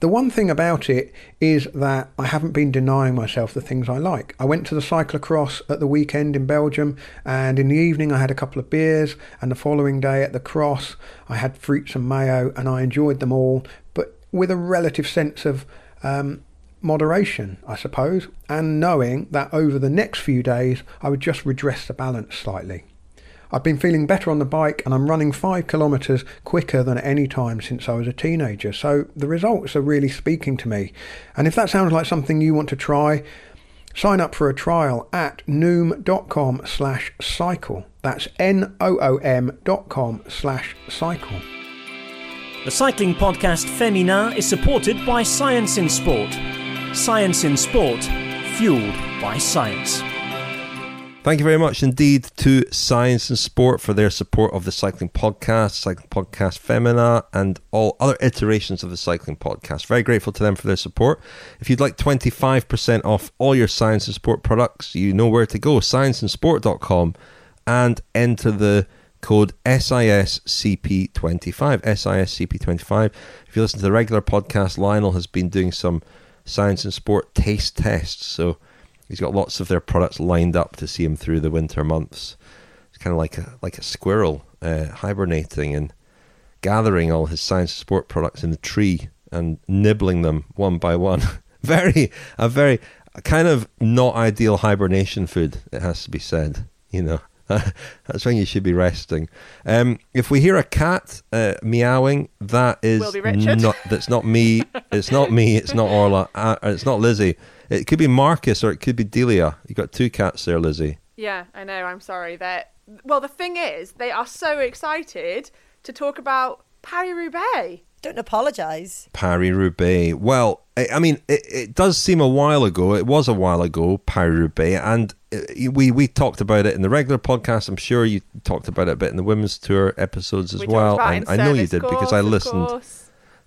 The one thing about it is that I haven't been denying myself the things I like. I went to the cyclocross at the weekend in Belgium, and in the evening I had a couple of beers, and the following day at the cross I had fruits and mayo, and I enjoyed them all. But with a relative sense of um, moderation, I suppose, and knowing that over the next few days I would just redress the balance slightly. I've been feeling better on the bike and I'm running five kilometres quicker than any time since I was a teenager. So the results are really speaking to me. And if that sounds like something you want to try, sign up for a trial at noom.com slash cycle. That's N-O-O-M dot com slash cycle. The cycling podcast Féminin is supported by Science in Sport. Science in Sport, fueled by science. Thank you very much indeed to Science in Sport for their support of the Cycling Podcast, Cycling Podcast Féminin, and all other iterations of the Cycling Podcast. Very grateful to them for their support. If you'd like 25% off all your Science in Sport products, you know where to go scienceinsport.com and enter the code SISCP25. SISCP25. If you listen to the regular podcast, Lionel has been doing some Science in Sport taste tests. So He's got lots of their products lined up to see him through the winter months. It's kind of like a like a squirrel uh, hibernating and gathering all his Science in Sport products in the tree and nibbling them one by one. very a very a kind of not ideal hibernation food. It has to be said. You know. That's when you should be resting. Um, if we hear a cat uh, meowing, that is not. That's not me. It's not me. It's not Orla. Uh, it's not Lizzie. It could be Marcus or it could be Delia. You got two cats there, Lizzie. Yeah, I know. I'm sorry. That well, the thing is, they are so excited to talk about Paris Roubaix. Don't apologise. Paris Roubaix. Well, I mean, it, it, does seem a while ago. It was a while ago, Paris Roubaix, and uh, we we talked about it in the regular podcast. I'm sure you talked about it a bit in the women's tour episodes as we well. I, I know you did course, because I listened.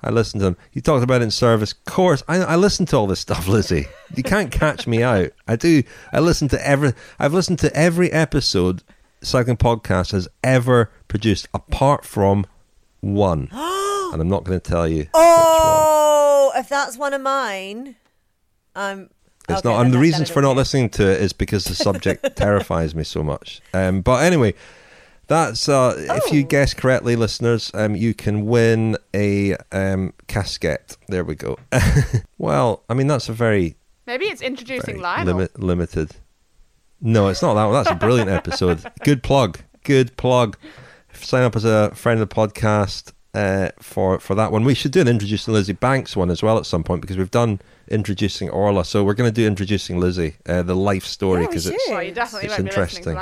I listened to them. You talked about it in service. Of course, I, I listen to all this stuff, Lizzie. You can't catch me out. I do. I listen to every. I've listened to every episode Cycling Podcast has ever produced, apart from one. and I'm not going to tell you. Oh, if that's one of mine, I'm. It's okay, not. And the reasons for not listening to it is because the subject terrifies me so much. Um, but anyway, that's uh, oh. if you oh. guess correctly, listeners, um, you can win a um, casket. There we go. well, I mean that's a very maybe it's introducing Lionel limit, limited. No, it's not that one. That's a brilliant episode. Good plug. Good plug. Sign up as a friend of the podcast uh, for for that one. We should do an introducing Lizzy Banks one as well at some point because we've done introducing Orla, so we're going to do introducing Lizzie, uh, the life story because yeah, it's, well, you definitely it's won't interesting.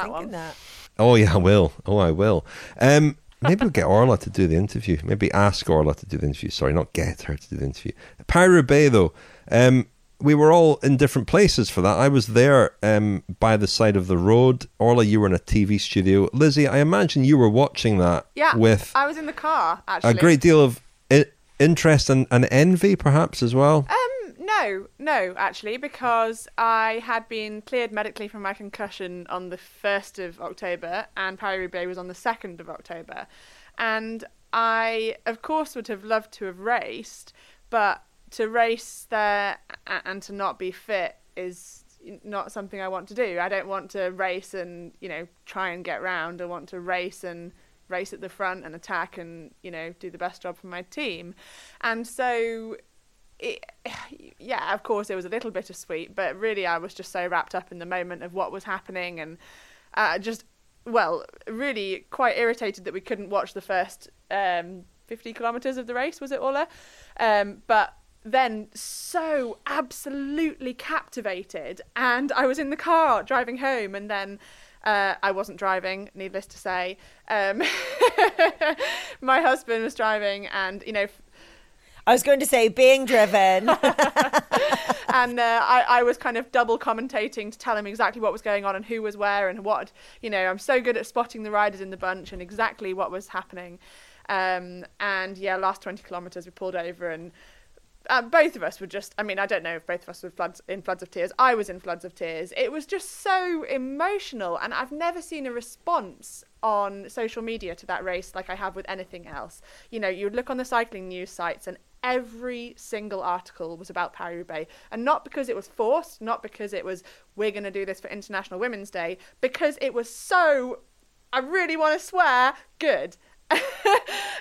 Be listening to that one. That. Oh yeah, I will. Oh, I will. Um, maybe we'll get Orla to do the interview. Maybe ask Orla to do the interview. Sorry, not get her to do the interview. Paris Roubaix though. Um, we were all in different places for that. I was there um, by the side of the road. Orla, you were in a TV studio. Lizzie, I imagine you were watching that. Yeah, with I was in the car. Actually, a great deal of I- interest and, and envy, perhaps as well. Um, no, no, actually, because I had been cleared medically from my concussion on the 1st of October and Paris Roubaix was on the 2nd of October. And I, of course, would have loved to have raced, but to race there and to not be fit is not something I want to do. I don't want to race and, you know, try and get round. I want to race and race at the front and attack and, you know, do the best job for my team. And so it, yeah, of course, it was a little bittersweet, but really, I was just so wrapped up in the moment of what was happening and uh, just, well, really quite irritated that we couldn't watch the first um, 50 kilometres of the race, was it, Orla? Um, but then so absolutely captivated, and I was in the car driving home, and then. Uh, I wasn't driving, needless to say. Um, my husband was driving, and you know, I was going to say being driven. and uh, I, I was kind of double commentating to tell him exactly what was going on and who was where and what. You know, I'm so good at spotting the riders in the bunch and exactly what was happening. Um, and yeah, last 20 kilometres we pulled over and uh, both of us were just i mean i don't know if both of us were floods in floods of tears i was in floods of tears it was just so emotional and i've never seen a response on social media to that race like i have with anything else you know you look on the cycling news sites and every single article was about Paris Roubaix. And not because it was forced, not because it was, we're going to do this for International Women's Day, because it was so, I really want to swear, good.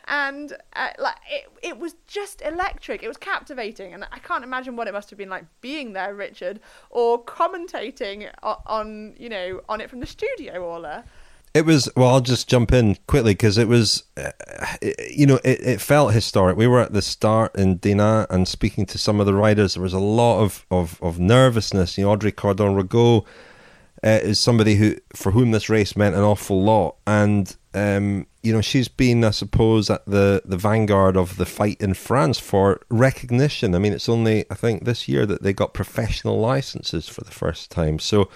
and uh, like it, it was just electric. It was captivating, and I can't imagine what it must have been like being there, Richard, or commentating on, on you know on it from the studio, Orla. It was well. I'll just jump in quickly because it was, it, you know, it, it felt historic. We were at the start in Dinant and speaking to some of the riders. There was a lot of of, of nervousness. You know, Audrey Cordon-Ragot uh, is somebody who for whom this race meant an awful lot, and um, you know she's been, I suppose, at the the vanguard of the fight in France for recognition. I mean, it's only I think this year that they got professional licenses for the first time. So,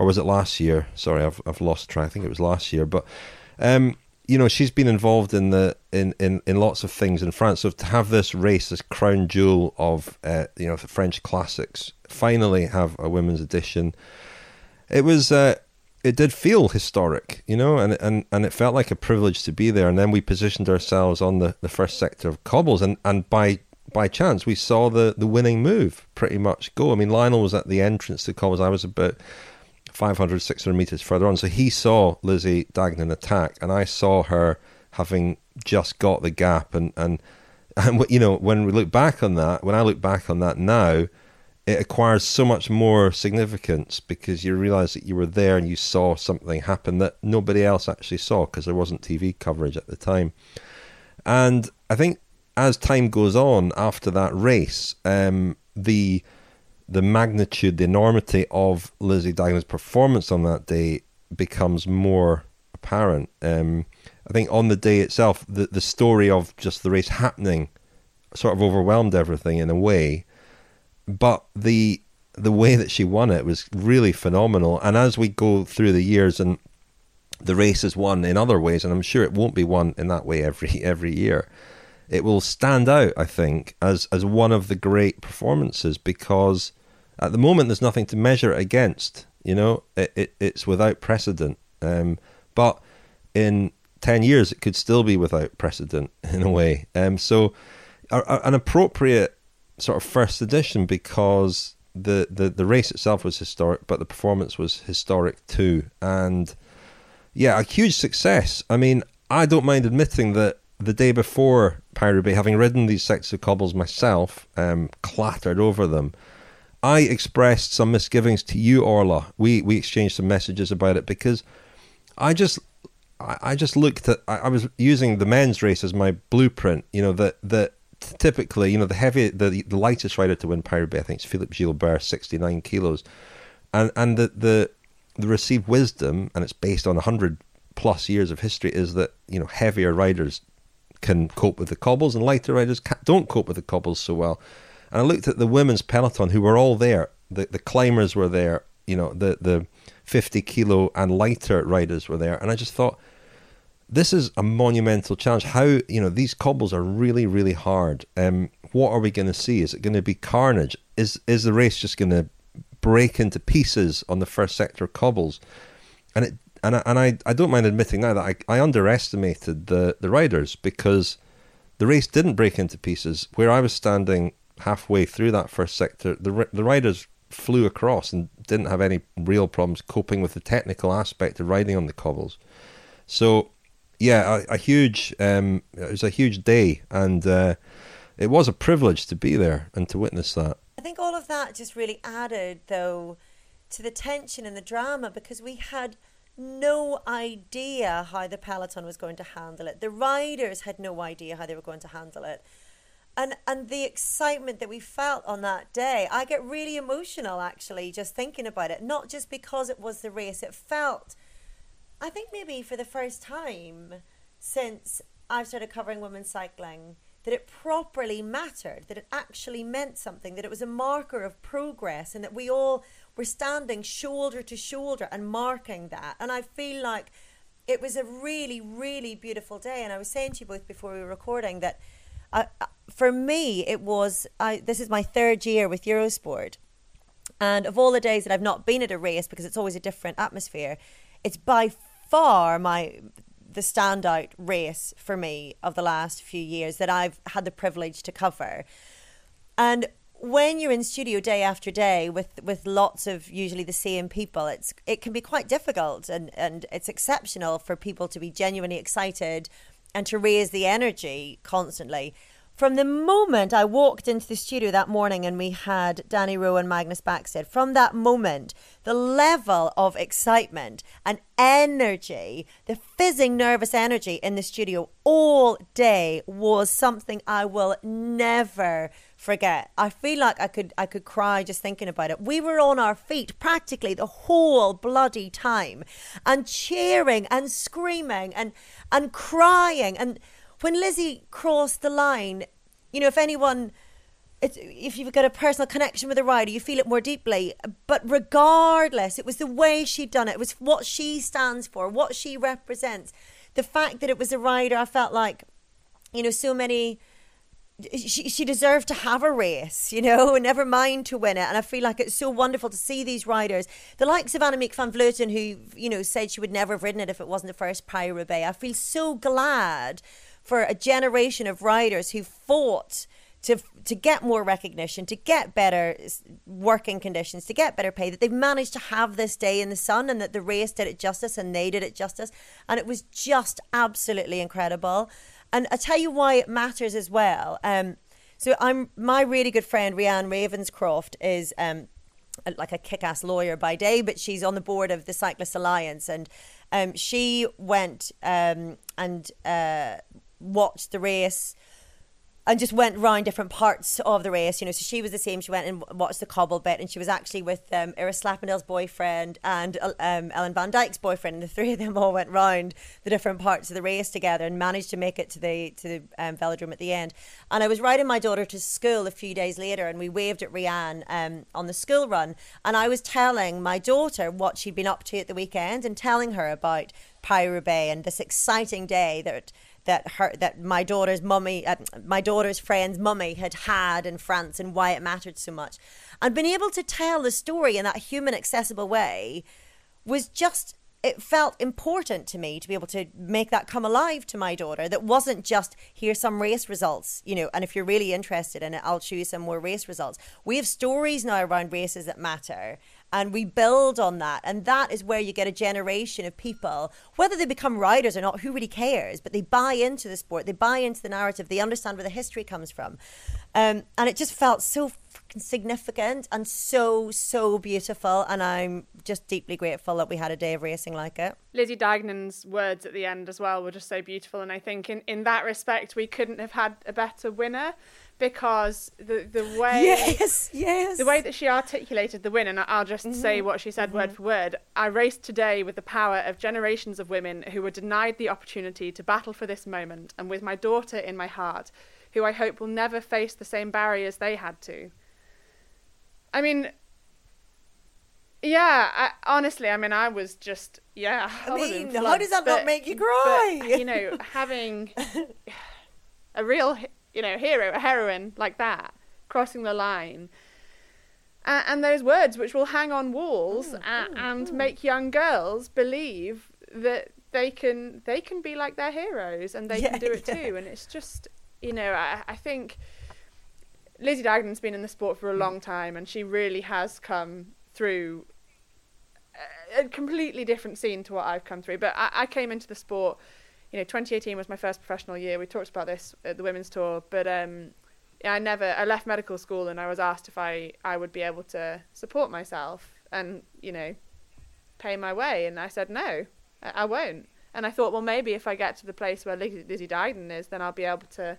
or was it last year? Sorry, I've I've lost track. I think it was last year, but. Um, you know she's been involved in the in, in, in lots of things in France. So to have this race, this crown jewel of uh, you know the French classics, finally have a women's edition it was uh, it did feel historic, you know, and and and it felt like a privilege to be there. And then we positioned ourselves on the, the first sector of cobbles, and and by by chance we saw the the winning move pretty much go. I mean, Lionel was at the entrance to cobbles. I was about 500, 600 meters further on, so he saw Lizzie Deignan attack, and I saw her having just got the gap, and and and you know when we look back on that, when I look back on that now it acquires so much more significance because you realize that you were there and you saw something happen that nobody else actually saw because there wasn't TV coverage at the time. And I think as time goes on after that race, um, the the magnitude, the enormity of Lizzie Deignan's performance on that day becomes more apparent. Um, I think on the day itself, the the story of just the race happening sort of overwhelmed everything in a way but the the way that she won it was really phenomenal. And as we go through the years and the race is won in other ways, and I'm sure it won't be won in that way every every year. It will stand out, I think, as as one of the great performances because at the moment there's nothing to measure it against. You know, it, it it's without precedent. Um, but in ten years, it could still be without precedent in a way. Um, so, an appropriate sort of first edition because the, the, the race itself was historic, but the performance was historic too. And yeah, a huge success. I mean, I don't mind admitting that the day before Paris having ridden these sections of cobbles myself, um, clattered over them, I expressed some misgivings to you, Orla. We we exchanged some messages about it because I just I, I just looked at I, I was using the men's race as my blueprint. You know that that typically, you know, the heavy, the, the lightest rider to win Paris I think, is Philippe Gilbert, 69 kilos. And and the, the, the received wisdom, and it's based on 100 plus years of history, is that, you know, heavier riders can cope with the cobbles and lighter riders don't cope with the cobbles so well. And I looked at the women's peloton who were all there. The, the climbers were there, you know, the, the 50 kilo and lighter riders were there. And I just thought, this is a monumental challenge. How you know these cobbles are really really hard. Um, what are we going to see? Is it going to be carnage? Is is the race just going to break into pieces on the first sector of cobbles? And it and I, and I, I don't mind admitting now that I, I underestimated the the riders because the race didn't break into pieces. Where I was standing halfway through that first sector, the the riders flew across and didn't have any real problems coping with the technical aspect of riding on the cobbles. So yeah, a, a huge um, it was a huge day, and uh, it was a privilege to be there and to witness that. I think all of that just really added, though, to the tension and the drama because we had no idea how the peloton was going to handle it. The riders had no idea how they were going to handle it. And and the excitement that we felt on that day, I get really emotional actually just thinking about it. Not just because it was the race, it felt I think maybe for the first time since I've started covering women's cycling, that it properly mattered, that it actually meant something, that it was a marker of progress, and that we all were standing shoulder to shoulder and marking that. And I feel like it was a really, really beautiful day. And I was saying to you both before we were recording that uh for me, it was I, this is my third year with Eurosport. And of all the days that I've not been at a race, because it's always a different atmosphere, it's by far my the standout race for me of the last few years that I've had the privilege to cover. And when you're in studio day after day with with lots of usually the same people, it's it can be quite difficult and and it's exceptional for people to be genuinely excited and to raise the energy constantly. From the moment I walked into the studio that morning and we had Dani Rowe and Magnus Backstedt, from that moment, the level of excitement and energy, the fizzing nervous energy in the studio all day was something I will never forget. I feel like I could I could cry just thinking about it. We were on our feet practically the whole bloody time and cheering and screaming and and crying and when Lizzie crossed the line, you know, if anyone, if you've got a personal connection with a rider, you feel it more deeply. But regardless, it was the way she'd done it. It was what she stands for, what she represents. The fact that it was a rider, I felt like, you know, so many. She, she deserved to have a race, you know, and never mind to win it. And I feel like it's so wonderful to see these riders, the likes of Annemiek van Vleuten, who, you know, said she would never have ridden it if it wasn't the first Paris Roubaix. I feel so glad for a generation of riders who fought to to get more recognition, to get better working conditions, to get better pay, that they've managed to have this day in the sun and that the race did it justice and they did it justice. And it was just absolutely incredible. And I tell you why it matters as well. Um, so I'm my really good friend Rhiannon Ravenscroft is um, like a kick-ass lawyer by day, but she's on the board of the Cyclist Alliance, and um, she went um, and uh, watched the race and just went round different parts of the race, you know. So she was the same. She went and watched the cobble bit, and she was actually with um, Iris Slappendel's boyfriend and uh, um, Ellen van Dijk's boyfriend, and the three of them all went round the different parts of the race together and managed to make it to the to the um, velodrome at the end. And I was riding my daughter to school a few days later, and we waved at Rianne um, on the school run, and I was telling my daughter what she'd been up to at the weekend, and telling her about Paris Roubaix and this exciting day that that her that my daughter's mummy uh, my daughter's friend's mummy had had in France and why it mattered so much. And being able to tell the story in that human accessible way was just it felt important to me to be able to make that come alive to my daughter that wasn't just here's some race results you know and if you're really interested in it i'll show you some more race results. We have stories now around races that matter and we build on that. And that is where you get a generation of people whether they become riders or not who really cares? But they buy into the sport. They buy into the narrative. They understand where the history comes from. Um, and it just felt so significant and so so beautiful. And i'm just deeply grateful that we had a day of racing like it. Lizzie Deignan's words at the end as well were just so beautiful. And i think in, in that respect we couldn't have had a better winner because the the way yes yes the way that she articulated the win and I'll just mm-hmm. say what she said mm-hmm. word for word I raced today with the power of generations of women who were denied the opportunity to battle for this moment and with my daughter in my heart who I hope will never face the same barriers they had to I mean yeah, I, honestly, I mean, I was just yeah. I, I mean, how does that but, not make you cry? But, you know, having a real you know, hero, a heroine like that, crossing the line. Uh, and those words which will hang on walls mm, and, mm, and mm. make young girls believe that they can they can be like their heroes and they yeah, can do it yeah. too. And it's just, you know, I, I think Lizzie Deignan been in the sport for a long time and she really has come through a, a completely different scene to what I've come through. But I, I came into the sport you know, 2018 was my first professional year. We talked about this at the women's tour, but um, I never. I left medical school and I was asked if I I would be able to support myself and you know, pay my way, and I said no, I, won't. And I thought, well, maybe if I get to the place where Lizzie, Lizzie Deignan is, then I'll be able to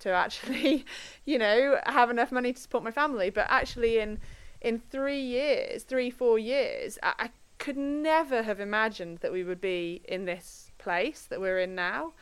to actually, you know, have enough money to support my family. But actually, in in three years, three four years, I, I could never have imagined that we would be in this place that we're in now.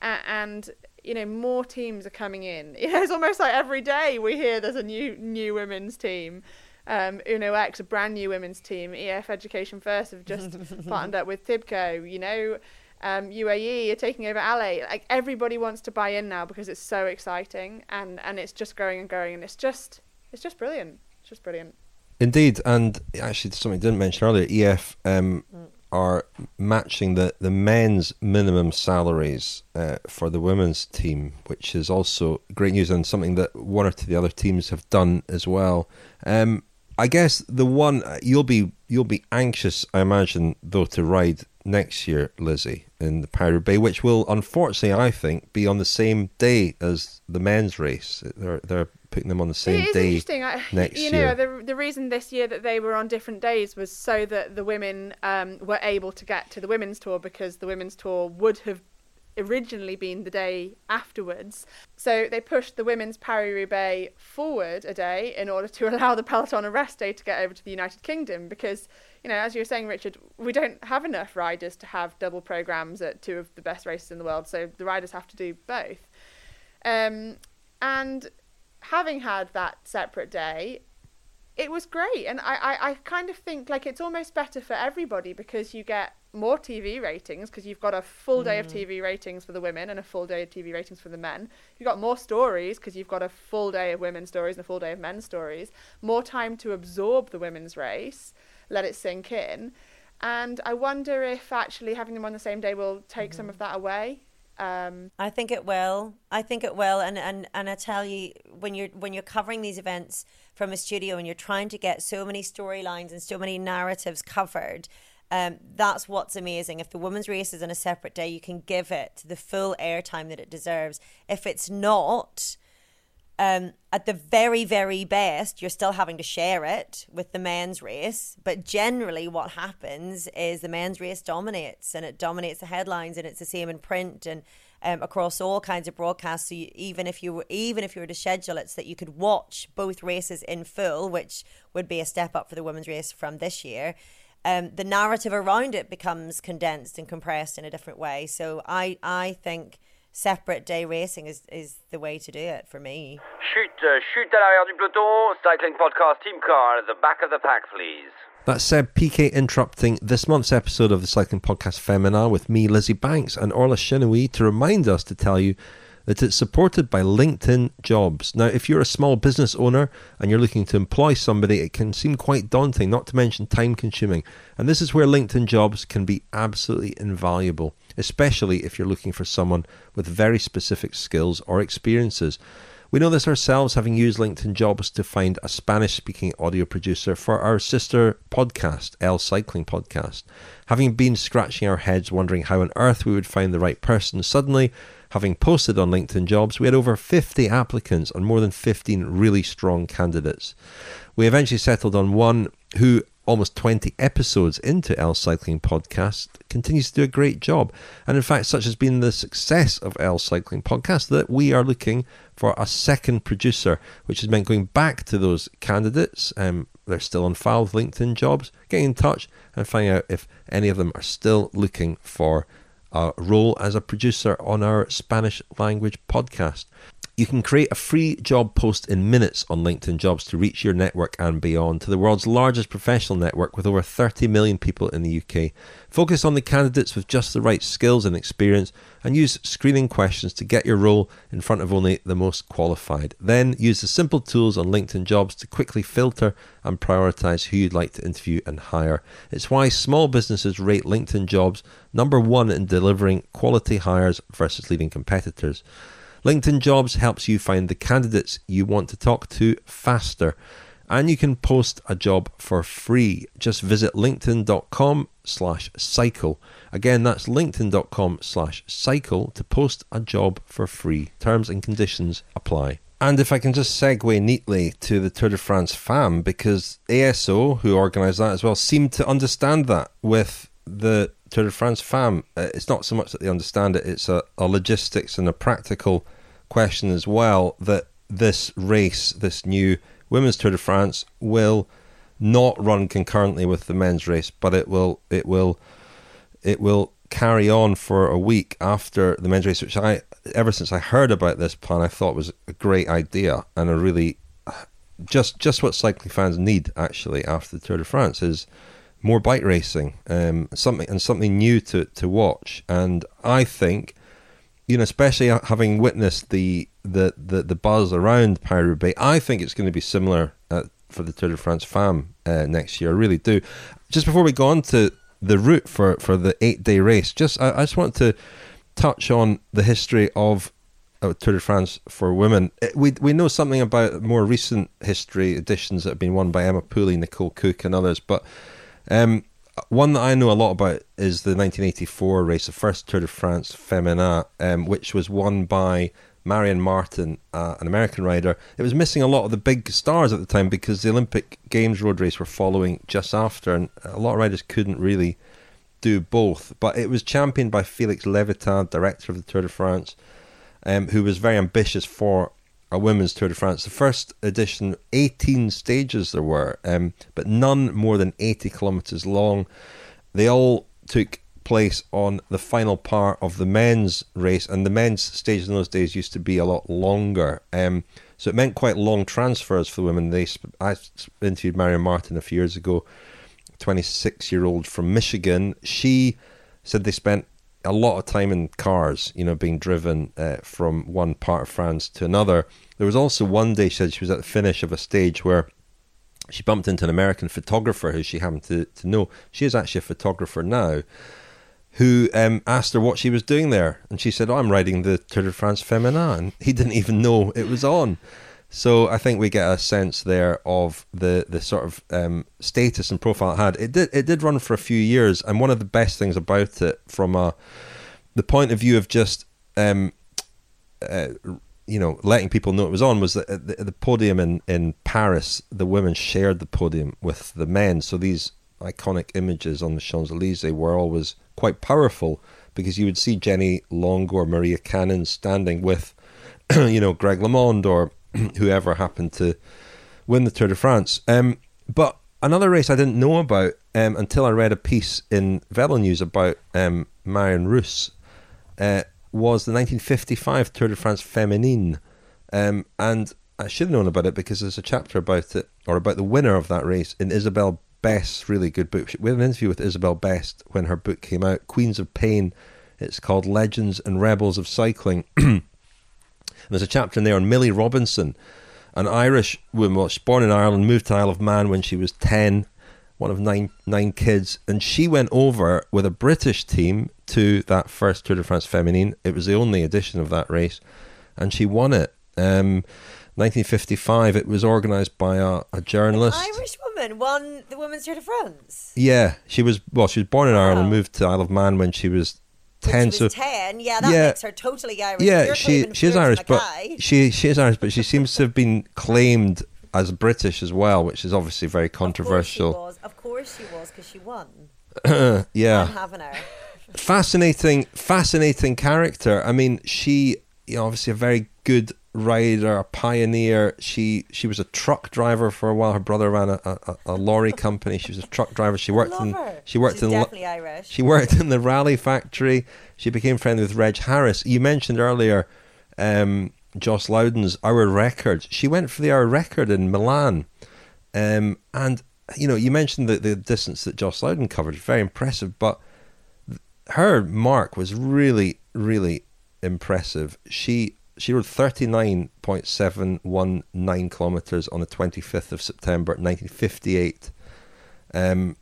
Uh, and you know more teams are coming in. You know, it's almost like every day we hear there's a new new women's team. Um, Uno X, a brand new women's team. EF Education First have just partnered up with Tibco. You know, um, UAE are taking over Ale. Like everybody wants to buy in now because it's so exciting and and it's just growing and growing and it's just it's just brilliant. It's just brilliant. Indeed, and actually something I didn't mention earlier. EF um, mm are matching the, the men's minimum salaries uh, for the women's team, which is also great news and something that one or two of the other teams have done as well. Um, I guess the one you'll be you'll be anxious, I imagine, though, to ride next year, Lizzie, in the Pirate Bay, which will unfortunately, I think, be on the same day as the men's race. They're they're putting them on the same day interesting. I, next you know, year. the the reason this year that they were on different days was so that the women um, were able to get to the women's tour because the women's tour would have originally been the day afterwards. So they pushed the women's Paris Roubaix forward a day in order to allow the peloton a rest day to get over to the United Kingdom because. You know, as you were saying, Richard, we don't have enough riders to have double programs at two of the best races in the world, so the riders have to do both. Um, and having had that separate day, it was great. And I, I, I kind of think like it's almost better for everybody because you get more TV ratings because you've got a full day of mm. TV ratings for the women and a full day of TV ratings for the men. You've got more stories because you've got a full day of women's stories and a full day of men's stories. More time to absorb the women's race, let it sink in. And I wonder if actually having them on the same day will take some of mm-hmm. that away. Um, I think it will. I think it will. And, and and I tell you, when you're when you're covering these events from a studio and you're trying to get so many storylines and so many narratives covered, um, that's what's amazing. If the women's race is on a separate day, you can give it the full airtime that it deserves. If it's not, um, at the very, very best, you're still having to share it with the men's race. But generally, what happens is the men's race dominates and it dominates the headlines, and it's the same in print and um, across all kinds of broadcasts. So you, even if you were, even if you were to schedule it so that you could watch both races in full, which would be a step up for the women's race from this year. Um, the narrative around it becomes condensed and compressed in a different way. So I, I think separate day racing is, is the way to do it for me. Chute, euh, chute à l'arrière du peloton. Cycling podcast team car at the back of the pack, please. That said, Piquet interrupting this month's episode of the Cycling Podcast Féminin with me, Lizzy Banks, and Orla Chennaoui to remind us to tell you that it's supported by LinkedIn Jobs. Now, if you're a small business owner and you're looking to employ somebody, it can seem quite daunting, not to mention time consuming. And this is where LinkedIn Jobs can be absolutely invaluable, especially if you're looking for someone with very specific skills or experiences. We know this ourselves, having used LinkedIn Jobs to find a Spanish speaking audio producer for our sister podcast, El Cycling Podcast. Having been scratching our heads wondering how on earth we would find the right person, suddenly, having posted on LinkedIn Jobs, we had over 50 applicants and more than 15 really strong candidates. We eventually settled on one who, almost 20 episodes into El Cycling Podcast, continues to do a great job. And in fact, such has been the success of El Cycling Podcast that we are looking for a second producer, which has meant going back to those candidates. Um, they're still on file with LinkedIn jobs, getting in touch and finding out if any of them are still looking for a role as a producer on our Spanish language podcast. You can create a free job post in minutes on LinkedIn Jobs to reach your network and beyond to the world's largest professional network with over 30 million people in the UK. Focus on the candidates with just the right skills and experience and use screening questions to get your role in front of only the most qualified. Then use the simple tools on LinkedIn Jobs to quickly filter and prioritize who you'd like to interview and hire. It's why small businesses rate LinkedIn Jobs number one in delivering quality hires versus leading competitors. LinkedIn Jobs helps you find the candidates you want to talk to faster. And you can post a job for free. Just visit linkedin.com slash cycle. Again, that's linkedin.com slash cycle to post a job for free. Terms and conditions apply. And if I can just segue neatly to the Tour de France Femmes, because ASO, who organised that as well, seemed to understand that with the Tour de France Femmes. Uh, It's not so much that they understand it, it's a, a logistics and a practical question as well that this race, this new women's Tour de France, will not run concurrently with the men's race, but it will it will it will carry on for a week after the men's race, which I ever since I heard about this plan, I thought was a great idea and a really just just what cycling fans need actually after the Tour de France is more bike racing, um, something and something new to to watch. And I think, you know, especially having witnessed the the the, the buzz around Paris Roubaix, I think it's going to be similar uh, for the Tour de France Femmes uh, next year. I really do. Just before we go on to the route for for the eight day race, just I, I just want to touch on the history of uh, Tour de France for women. We we know something about more recent history editions that have been won by Emma Pooley, Nicole Cooke, and others, but um, one that I know a lot about is the 1984 race, the first Tour de France Féminin, um, which was won by Marianne Martin, uh, an American rider. It was missing a lot of the big stars at the time because the Olympic Games road race were following just after, and a lot of riders couldn't really do both. But it was championed by Felix Levitan, director of the Tour de France, um, who was very ambitious for a women's Tour de France. The first edition, 18 stages there were, um, but none more than 80 kilometres long. They all took place on the final part of the men's race, and the men's stages in those days used to be a lot longer. Um, so it meant quite long transfers for the women. They, I interviewed Marianne Martin a few years ago, 26 year old from Michigan. She said they spent a lot of time in cars, you know, being driven uh, from one part of France to another. There was also one day she said she was at the finish of a stage where she bumped into an American photographer who she happened to, to know. She is actually a photographer now who um, asked her what she was doing there. And she said, oh, I'm riding the Tour de France Féminin. And he didn't even know it was on. So I think we get a sense there of the, the sort of um, status and profile it had. It did it did run for a few years, and one of the best things about it, from a the point of view of just um, uh, you know letting people know it was on, was that the, the podium in in Paris, the women shared the podium with the men. So these iconic images on the Champs Elysees were always quite powerful because you would see Jeannie Longo or Maria Canins standing with, you know, Greg LeMond or whoever happened to win the Tour de France. Um, but another race I didn't know about um, until I read a piece in Velo News about um, Marion Rousse uh, was the 1955 Tour de France Féminine. Um, and I should have known about it because there's a chapter about it, or about the winner of that race in Isabel Best's really good book. We had an interview with Isabel Best when her book came out, Queens of Pain. It's called Legends and Rebels of Cycling. there's a chapter in there on Millie Robinson, an Irish woman, well, born in Ireland, moved to Isle of Man when she was 10, one of nine, nine kids. And she went over with a British team to that first Tour de France Féminine. It was the only edition of that race. And she won it. Um, 1955, it was organised by a, a journalist. An Irish woman won the Women's Tour de France. Yeah, she was. Well, she was born in Ireland, moved to Isle of Man when she was ten. so ten, yeah, that yeah, makes her totally Irish. Yeah, You're she she is Irish, but she she is Irish, but she seems to have been claimed as British as well, which is obviously very controversial. Of course she was because she won. yeah, having her. fascinating, fascinating character. I mean, she, you know, obviously a very good rider, a pioneer. She she was a truck driver for a while. Her brother ran a, a, a lorry company. She was a truck driver. She worked in her. she worked She's in definitely Irish. she worked in the Raleigh factory. She became friends with Reg Harris. You mentioned earlier um, Joss Lowden's Hour Record. She went for the Hour Record in Milan. Um, and, you know, you mentioned the, the distance that Joss Lowden covered. Very impressive. But her mark was really, really impressive. She she rode 39.719 kilometers on the 25th of September 1958. Um,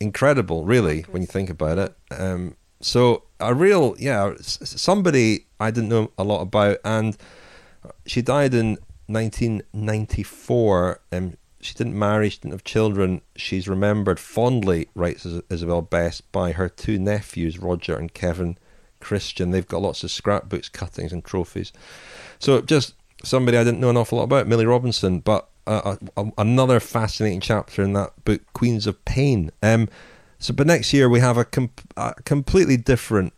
incredible, really, when you think about it. Um, so a real, yeah, somebody I didn't know a lot about, and she died in 1994. Um, she didn't marry, she didn't have children. She's remembered fondly, writes Isabel Best, by her two nephews, Roger and Kevin Christian. They've got lots of scrapbooks, cuttings, and trophies. So just somebody I didn't know an awful lot about, Millie Robinson, but uh, uh, another fascinating chapter in that book, Queens of Pain. Um, so, but next year we have a, a completely different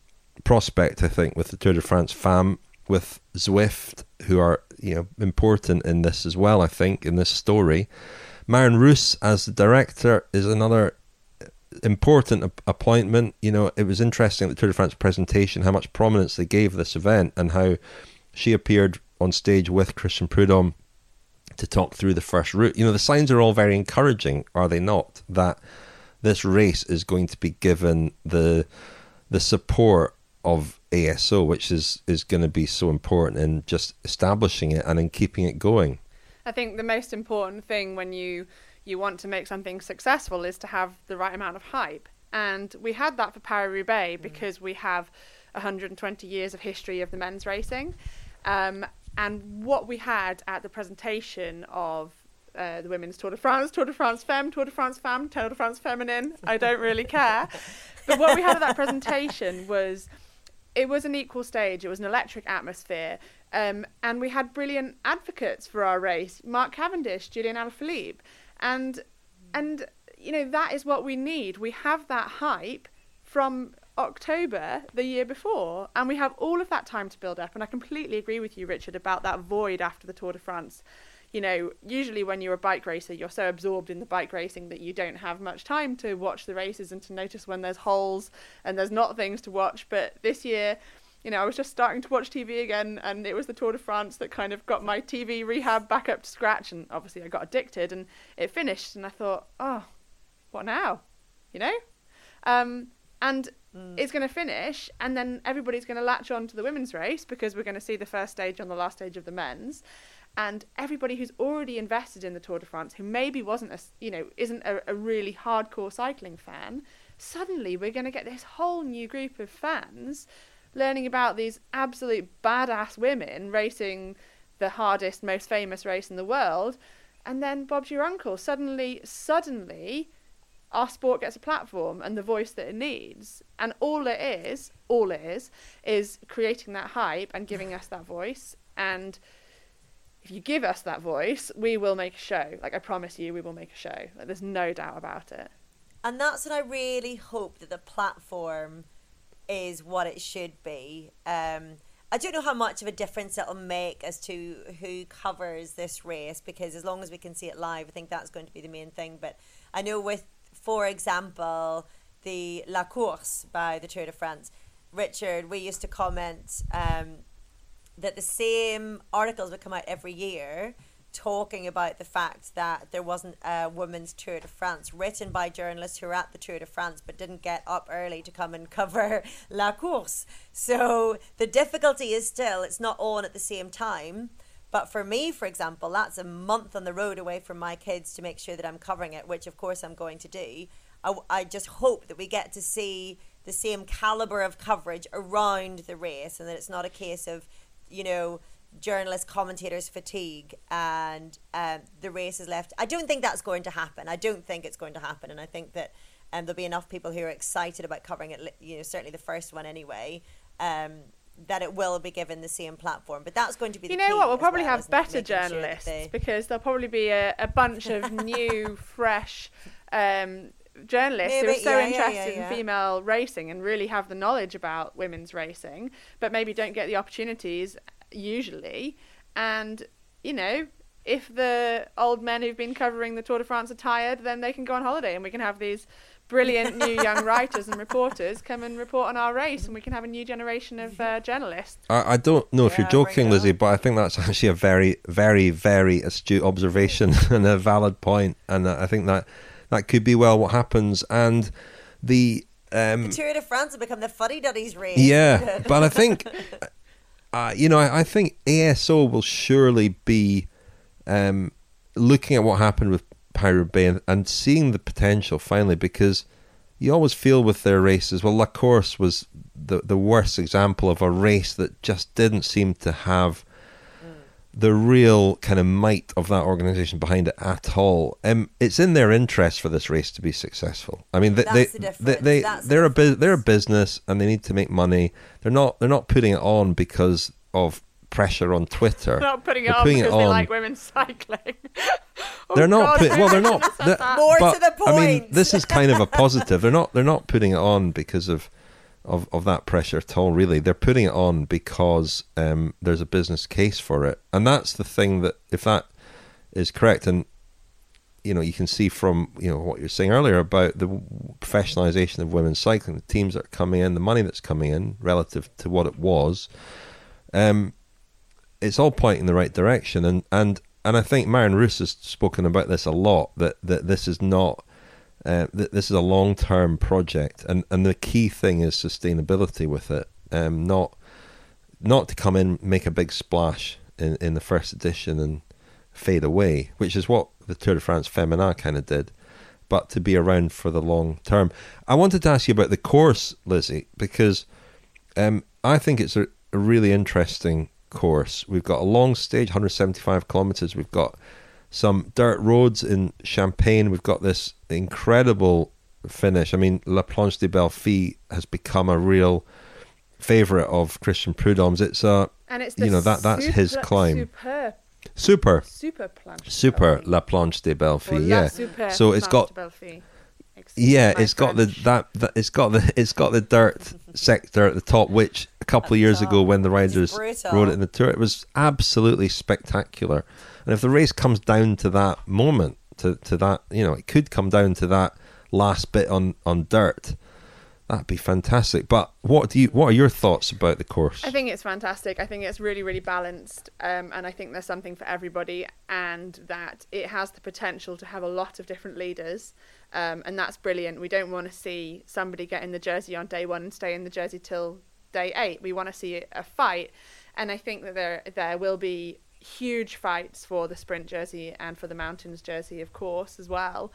prospect, I think, with the Tour de France Femmes, with Zwift, who are you know important in this as well. I think in this story, Marion Rousse as the director is another important ap- appointment. You know, it was interesting the Tour de France presentation how much prominence they gave this event and how she appeared on stage with Christian Prudhomme to talk through the first route. You know, the signs are all very encouraging, are they not? That this race is going to be given the the support of ASO, which is is going to be so important in just establishing it and in keeping it going. I think the most important thing when you you want to make something successful is to have the right amount of hype. And we had that for Paris Roubaix because we have 120 years of history of the men's racing. Um, and what we had at the presentation of uh, the women's Tour de France, Tour de France Femme, Tour de France Femme, Tour de France Feminine. I don't really care. But what we had at that presentation was it was an equal stage. It was an electric atmosphere. Um, and we had brilliant advocates for our race Mark Cavendish, Julian Alaphilippe. And, and, you know, that is what we need. We have that hype from October the year before, and we have all of that time to build up. And I completely agree with you, Richard, about that void after the Tour de France. You know, usually when you're a bike racer, you're so absorbed in the bike racing that you don't have much time to watch the races and to notice when there's holes and there's not things to watch. But this year, you know, I was just starting to watch TV again, and it was the Tour de France that kind of got my TV rehab back up to scratch. And obviously, I got addicted, and it finished, and I thought, oh, what now? You know? Um, and mm. it's going to finish, and then everybody's going to latch on to the women's race because we're going to see the first stage on the last stage of the men's. And everybody who's already invested in the Tour de France, who maybe wasn't a, you know, isn't a, a really hardcore cycling fan, suddenly we're going to get this whole new group of fans learning about these absolute badass women racing the hardest, most famous race in the world. And then Bob's your uncle. Suddenly, suddenly, our sport gets a platform and the voice that it needs. And all it is, all it is, is creating that hype and giving us that voice. And if you give us that voice, we will make a show. Like I promise you, we will make a show. Like there's no doubt about it. And that's what I really hope that the platform is what it should be. Um, I don't know how much of a difference it'll make as to who covers this race because as long as we can see it live, I think that's going to be the main thing. But I know with for example, the La Course by the Tour de France, Richard, we used to comment um, that the same articles would come out every year talking about the fact that there wasn't a women's Tour de France written by journalists who were at the Tour de France but didn't get up early to come and cover La Course. So the difficulty is still it's not on at the same time. But for me, for example, that's a month on the road away from my kids to make sure that I'm covering it, which of course I'm going to do. I, I just hope that we get to see the same caliber of coverage around the race and that it's not a case of, you know, journalist commentators fatigue and um, the race is left. I don't think that's going to happen. I don't think it's going to happen. And I think that um, there'll be enough people who are excited about covering it, you know, certainly the first one anyway. Um, that it will be given the same platform. But that's going to be the you know what we'll probably well, have better journalists sure they... because there'll probably be a, a bunch of new, fresh um, journalists maybe, who are so yeah, interested yeah, yeah, in female racing and really have the knowledge about women's racing, but maybe don't get the opportunities usually. And you know, if the old men who've been covering the Tour de France are tired, then they can go on holiday and we can have these brilliant new young writers and reporters come and report on our race, and we can have a new generation of uh, journalists. I, I, don't know if yeah, you're joking, Lizzie, but I think that's actually a very, very, very astute observation and a valid point, and I think that that could be well what happens. And the um, the Tour de France will become the fuddy duddies race. Yeah, but I think. Uh, you know, I, I, think ASO will surely be um, looking at what happened with Paris Roubaix and, and seeing the potential finally because you always feel with their races. Well, La Course was the the worst example of a race that just didn't seem to have the real kind of might of that organization behind it at all. Um, it's in their interest for this race to be successful. I mean, they they, the they, they they're a bu- they're a business and they need to make money. They're not they're not putting it on because of pressure on Twitter. They're not putting it they're on because it on. they like women cycling. oh they're not. Put, well, they're not. They're, More but, to the point. I mean, this is kind of a positive. They're not. They're not putting it on because of. Of, of that pressure at all, really. They're putting it on because um, there's a business case for it. And that's the thing that, if that is correct, and you know, you can see from you know what you're saying earlier about the professionalization of women's cycling, the teams that are coming in, the money that's coming in relative to what it was. Um, it's all pointing in the right direction, and and and I think Marion Rousse has spoken about this a lot. That that this is not. Uh, that this is a long-term project, and, and the key thing is sustainability with it. Um, not not to come in make a big splash in, in the first edition and fade away, which is what the Tour de France Feminin kind of did, but to be around for the long term. I wanted to ask you about the course, Lizzie, because um, I think it's a, a really interesting course. We've got a long stage, 175 kilometers. We've got some dirt roads in Champagne. We've got this incredible finish. I mean, La Planche de Belfi has become a real favorite of Christian Prudhomme's. It's a And it's you know that that's his super- climb. Super, Super, super planche. super La Planche de. La Yeah. So it's got. Yeah, it's got the that, that it's got the it's got the dirt sector at the top, which a couple of years ago when the riders rode it in the tour, it was absolutely spectacular. And if the race comes down to that moment, to to that you know, it could come down to that last bit on on dirt. That'd be fantastic. But what do you what are your thoughts about the course? I think it's fantastic. I think it's really, really balanced, um, and I think there's something for everybody, and that it has the potential to have a lot of different leaders, um, and that's brilliant. We don't want to see somebody get in the jersey on day one and stay in the jersey till day eight. We want to see a fight, and I think that there there will be huge fights for the sprint jersey and for the mountains jersey, of course, as well,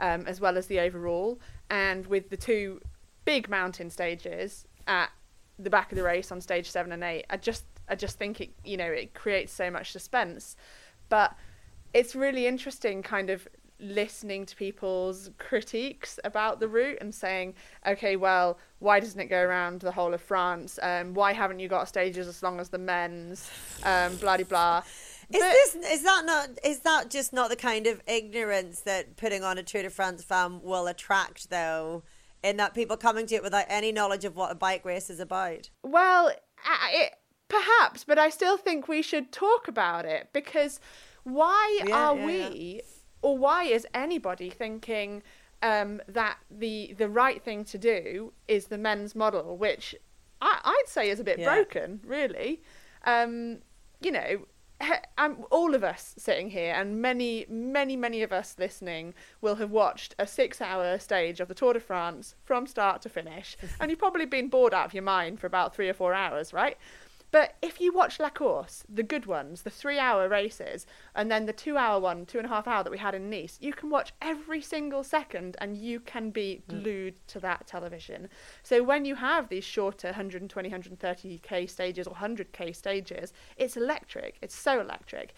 um, as well as the overall, and with the two big mountain stages at the back of the race on stage seven and eight. I just I just think it you know it creates so much suspense, but it's really interesting kind of listening to people's critiques about the route and saying okay well why doesn't it go around the whole of france um, why haven't you got stages as long as the men's um, blah blah Is this is that not is that just not the kind of ignorance that putting on a Tour de France Femmes will attract though? In that people coming to it without any knowledge of what a bike race is about. Well, it, perhaps, but I still think we should talk about it because why Yeah, are yeah, we, or why is anybody thinking um, that the the right thing to do is the men's model, which I, I'd say is a bit Yeah. broken, really. Um, you know, um, all of us sitting here, and many, many, many of us listening, will have watched a six-hour stage of the Tour de France from start to finish, and you've probably been bored out of your mind for about three or four hours, right? But if you watch La Course, the good ones, the three-hour races, and then the two-hour one, two and a half hour that we had in Nice, you can watch every single second, and you can be glued to that television. So when you have these shorter 120, 130k stages or 100k stages, it's electric. It's so electric.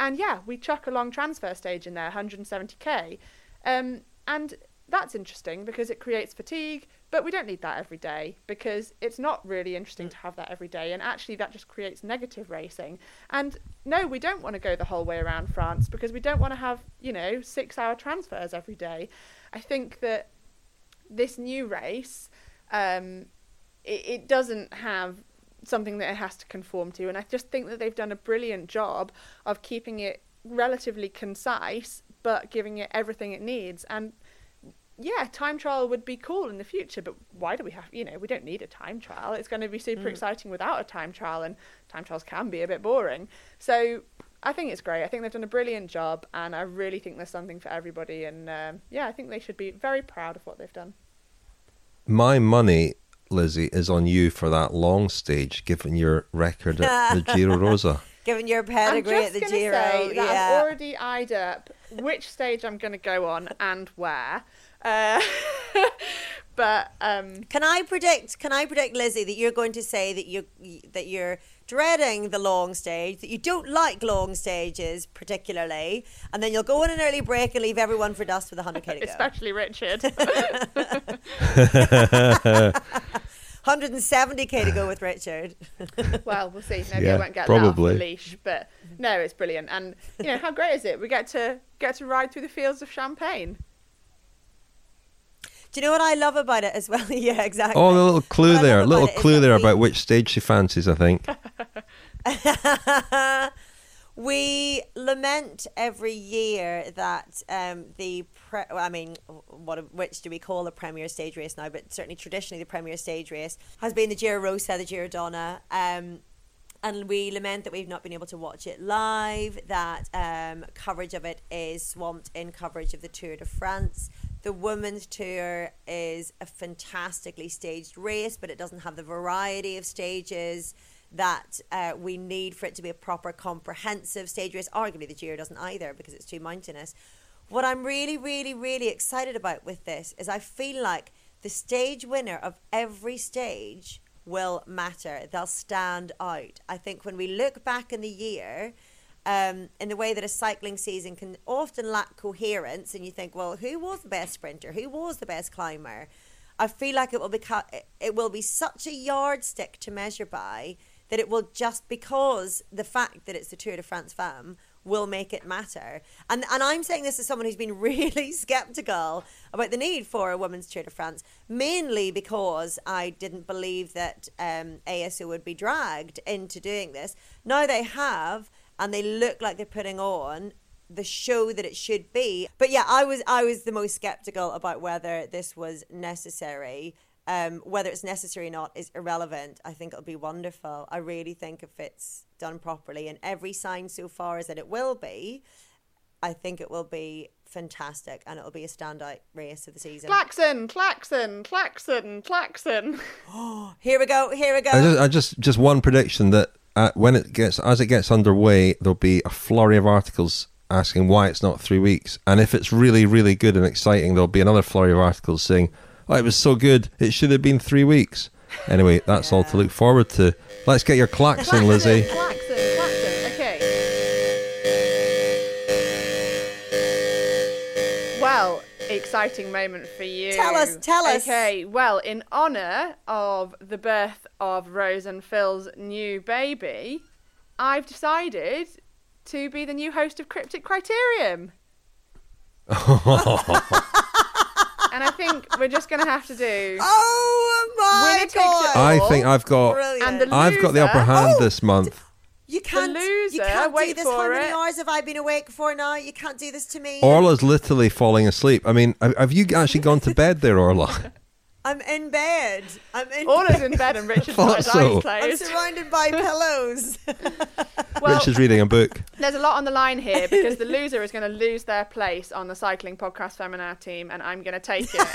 And yeah, we chuck a long transfer stage in there, 170k. Um, and that's interesting because it creates fatigue, but we don't need that every day because it's not really interesting to have that every day. And actually, that just creates negative racing. And no, we don't want to go the whole way around France because we don't want to have, you know, six hour transfers every day. I think that this new race, um, it, it doesn't have something that it has to conform to. And I just think that they've done a brilliant job of keeping it relatively concise, but giving it everything it needs. And yeah, time trial would be cool in the future, but why do we have, you know, we don't need a time trial. It's going to be super Mm. exciting without a time trial, and time trials can be a bit boring. So I think it's great. I think they've done a brilliant job, and I really think there's something for everybody. And um, yeah, I think they should be very proud of what they've done. My money, Lizzie, is on you for that long stage, given your record at the Giro Rosa. Given your I'm pedigree just at the gonna Giro, say that yeah. I've already eyed up which stage I'm going to go on and where. Uh, but um, Can I predict? Can I predict, Lizzie, that you're going to say that you that you're dreading the long stage, that you don't like long stages particularly, and then you'll go on an early break and leave everyone for dust with 100k to go. especially Richard. 170k to go with Richard. well, we'll see. Maybe Yeah, I won't get let off probably. the leash, but no, it's brilliant. And you know how great is it? We get to get to ride through the fields of Champagne. Do you know what I love about it as well? yeah, exactly. Oh, the little clue there, love little about it is clue there we- about which stage she fancies. I think. we lament every year that um, the pre- I mean, what which do we call the premier stage race now? But certainly traditionally, the premier stage race has been the Giro Rosa, the Giro Donne. Um, and we lament that we've not been able to watch it live. That um, coverage of it is swamped in coverage of the Tour de France. The women's tour is a fantastically staged race, but it doesn't have the variety of stages that uh, we need for it to be a proper comprehensive stage race. Arguably, the Giro doesn't either because it's too mountainous. What I'm really, really, really excited about with this is I feel like the stage winner of every stage will matter. They'll stand out. I think when we look back in the year um, in the way that a cycling season can often lack coherence, and you think, well, who was the best sprinter? Who was the best climber? I feel like it will become it will be such a yardstick to measure by that it will just because the fact that it's the Tour de France femme will make it matter. And and I'm saying this as someone who's been really skeptical about the need for a women's Tour de France, mainly because I didn't believe that um, ASO would be dragged into doing this. Now they have, and they look like they're putting on the show that it should be. But yeah, I was I was the most skeptical about whether this was necessary. Um, whether it's necessary or not is irrelevant. I think it'll be wonderful. I really think if it's done properly, and every sign so far is that it will be, I think it will be fantastic and it'll be a standout race of the season. Klaxon, klaxon, klaxon, klaxon. Here we go. Here we go. I just, I just just one prediction that uh, when it gets as it gets underway, there'll be a flurry of articles asking why it's not three weeks, and if it's really really good and exciting, there'll be another flurry of articles saying, "Oh, it was so good, it should have been three weeks." Anyway, that's all to look forward to. Let's get your clacks in, Lizzie. Exciting moment for you. Tell us, tell us. Okay, well, in honour of the birth of Rose and Phil's new baby, I've decided to be the new host of Cryptic Criterium. and I think we're just going to have to do. Oh my Winner takes it god! I think I've got Brilliant. And the I've got the upper loser- hand Oh, this month. You can't. loser, you can't do this. How many it. hours have I been awake for now? You can't do this to me. Orla's literally falling asleep. I mean, have have you actually gone to bed there, Orla? I'm in bed. I'm in. Orla's in bed and Richard's got his Thought so. eyes I'm surrounded by pillows. Well, Rich is reading a book. There's a lot on the line here because the loser is going to lose their place on the cycling podcast Féminin team, and I'm going to take it.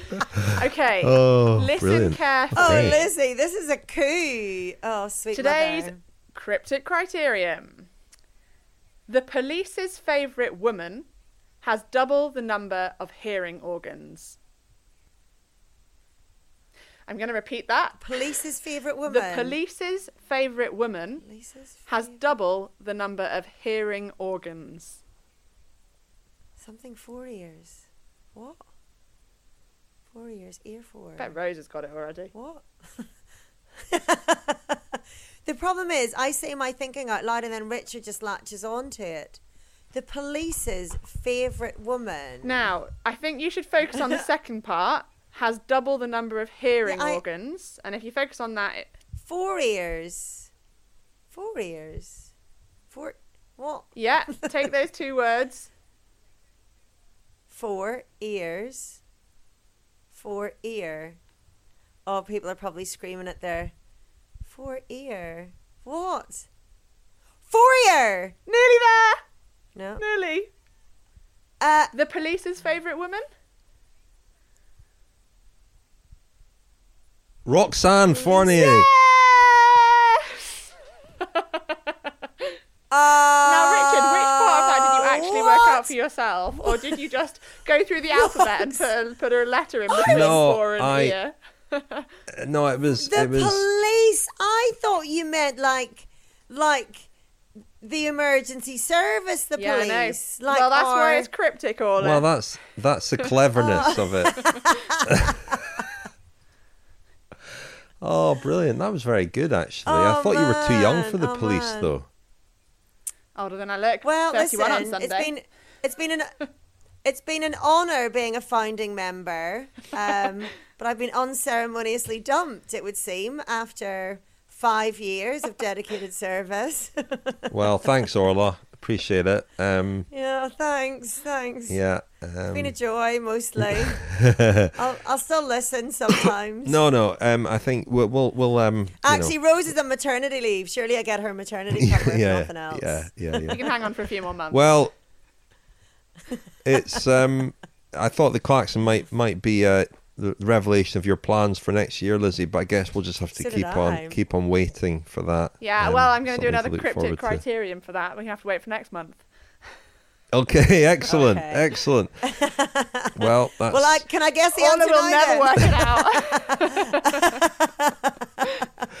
okay, Oh, listen brilliant. carefully. oh, Lizzie, this is a coup. Oh, sweet Today's mother. cryptic criterion: the police's favourite woman has double the number of hearing organs. I'm going to repeat that. police's favorite woman. The police's favourite woman Police's has double the number of hearing organs. something four ears. What? Four ears, ear four. I bet Rose has got it already. What? the problem is, I say my thinking out loud, and then Richard just latches on to it. The police's favourite woman. Now, I think you should focus on the second part. Has double the number of hearing Yeah, I- organs, and if you focus on that, it, Four ears. Four ears. Four. What? yeah, take those two words. Four ears. Four ear. Oh, people are probably screaming at their. Four ear. What? Four ear. Nearly there No. there. Nearly. Uh, The police's favourite woman. Roxane Fournier. Yes. uh, Now, Richard, which part of that did you actually work out for yourself, or did you just go through the alphabet and put a, put a letter in between No, four and I- ear? No, it was The it was police. I thought you meant like, like, the emergency service. The Yeah, I know. police. Like well, that's our- why it's cryptic, Orla. well. That's that's the cleverness oh. of it. oh, brilliant! That was very good, actually. I Oh, thought you were too young for the Oh, police, man. though. Older than I look. Well, 31 on listen, it's Sunday. been it's been an it's been an honor being a founding member, um, but I've been unceremoniously dumped. It would seem after five years of dedicated service. Well, thanks, Orla. Appreciate it. Um, yeah, thanks, thanks. yeah. It's Um, been a joy mostly. I'll, I'll still listen sometimes. no, no. Um, I think we'll we'll, we'll um. you know- Actually, Rose is on maternity leave. Surely I get her maternity cover if yeah, nothing else. yeah, yeah, yeah. You can hang on for a few more months. Well, it's um. I thought the klaxon might might be uh, the revelation of your plans for next year, Lizzie. But I guess we'll just have to So keep on keep on waiting for that. yeah, Um, well, I'm going to do another look cryptic forward to. criterion for that. We have to wait for next month. Okay, excellent, Okay. excellent. Well, that's Well, I, can I guess the Orla answer will never then? work it out.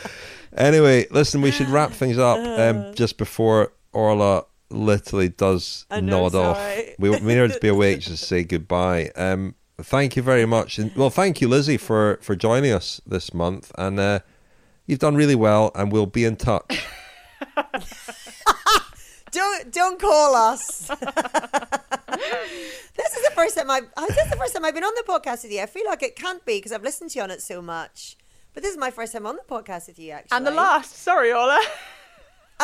Anyway, listen, we should wrap things up um, just before Orla literally does know, nod off. sorry. We, we need to be awake just to say goodbye. Um, thank you very much. And, well, thank you, Lizzie, for, for joining us this month. And uh, you've done really well, and we'll be in touch. Don't don't call us. this is the first time I. oh, This is the first time I've been on the podcast with you. I feel like it can't be because I've listened to you on it so much. But this is my first time on the podcast with you, actually. And the last. Sorry, Orla.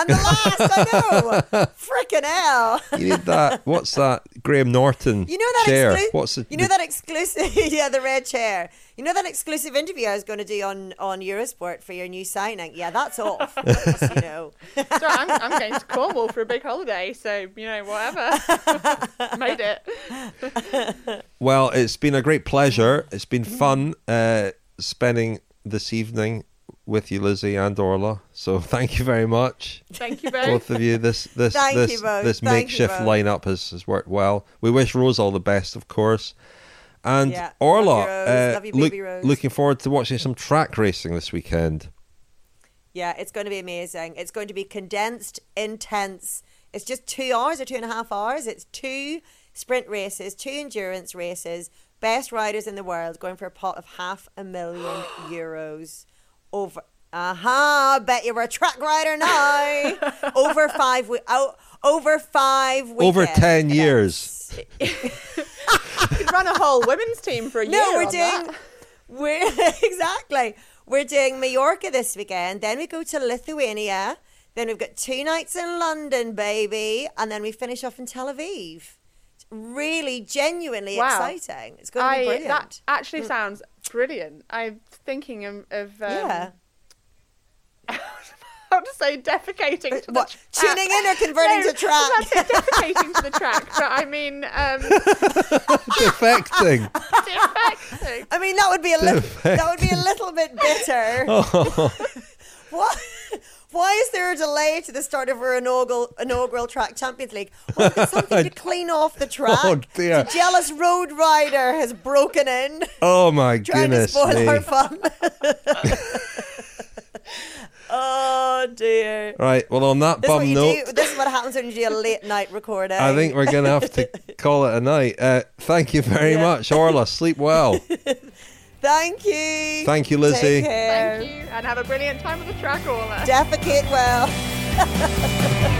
And the last, I know. Freaking hell. You need that. What's that? Graham Norton You know that chair. exclu- What's the, You know that exclusive, yeah, the red chair. You know that exclusive interview I was going to do on on Eurosport for your new signing. Yeah, that's off. Just, you know. Sorry, I'm, I'm going to Cornwall for a big holiday, so you know whatever. Made it. Well, it's been a great pleasure. It's been fun uh, spending this evening with you, Lizzie and Orla. So thank you very much, Thank you both. both of you. This this this this makeshift lineup has, has worked well. We wish Rose all the best, of course. And Yeah, Orla, love you, Rose. uh, look- baby Rose. looking forward to watching some track racing this weekend. Yeah, it's going to be amazing. It's going to be condensed, intense. It's just two hours or two and a half hours. It's two sprint races, two endurance races, best riders in the world going for a pot of half a million euros over. Aha! I bet you were a track rider now. over five we- oh, over five Over weekends. 10 years. You could run a whole women's team for a No, year. No, we're doing that. we're exactly. We're doing Mallorca this weekend. Then we go to Lithuania. Then we've got two nights in London, baby, and then we finish off in Tel Aviv. It's really, genuinely Wow. exciting. It's going to be brilliant. that actually mm. sounds brilliant. I'm thinking of, of um, yeah. how to say defecating to What, the track. tuning in or converting no, to track? I was about to say defecating to the track, but I mean um, Defecting. defecting. I mean, that would be a little. That would be a little bit bitter. Oh. What? Why is there a delay to the start of our inaugural inaugural track Champions League? Something to clean off the track. Oh, dear. The jealous road rider has broken in, Oh my trying goodness to spoil me! our fun. oh dear. Right. Well, on that This bum note, do, this is what happens when you do a late night recording. I think we're going to have to call it a night. Uh, thank you very Yeah. much, Orla. Sleep well. Thank you. Thank you, Lizzie. Take care. Thank you, and have a brilliant time at the track, Orla. Defecate well.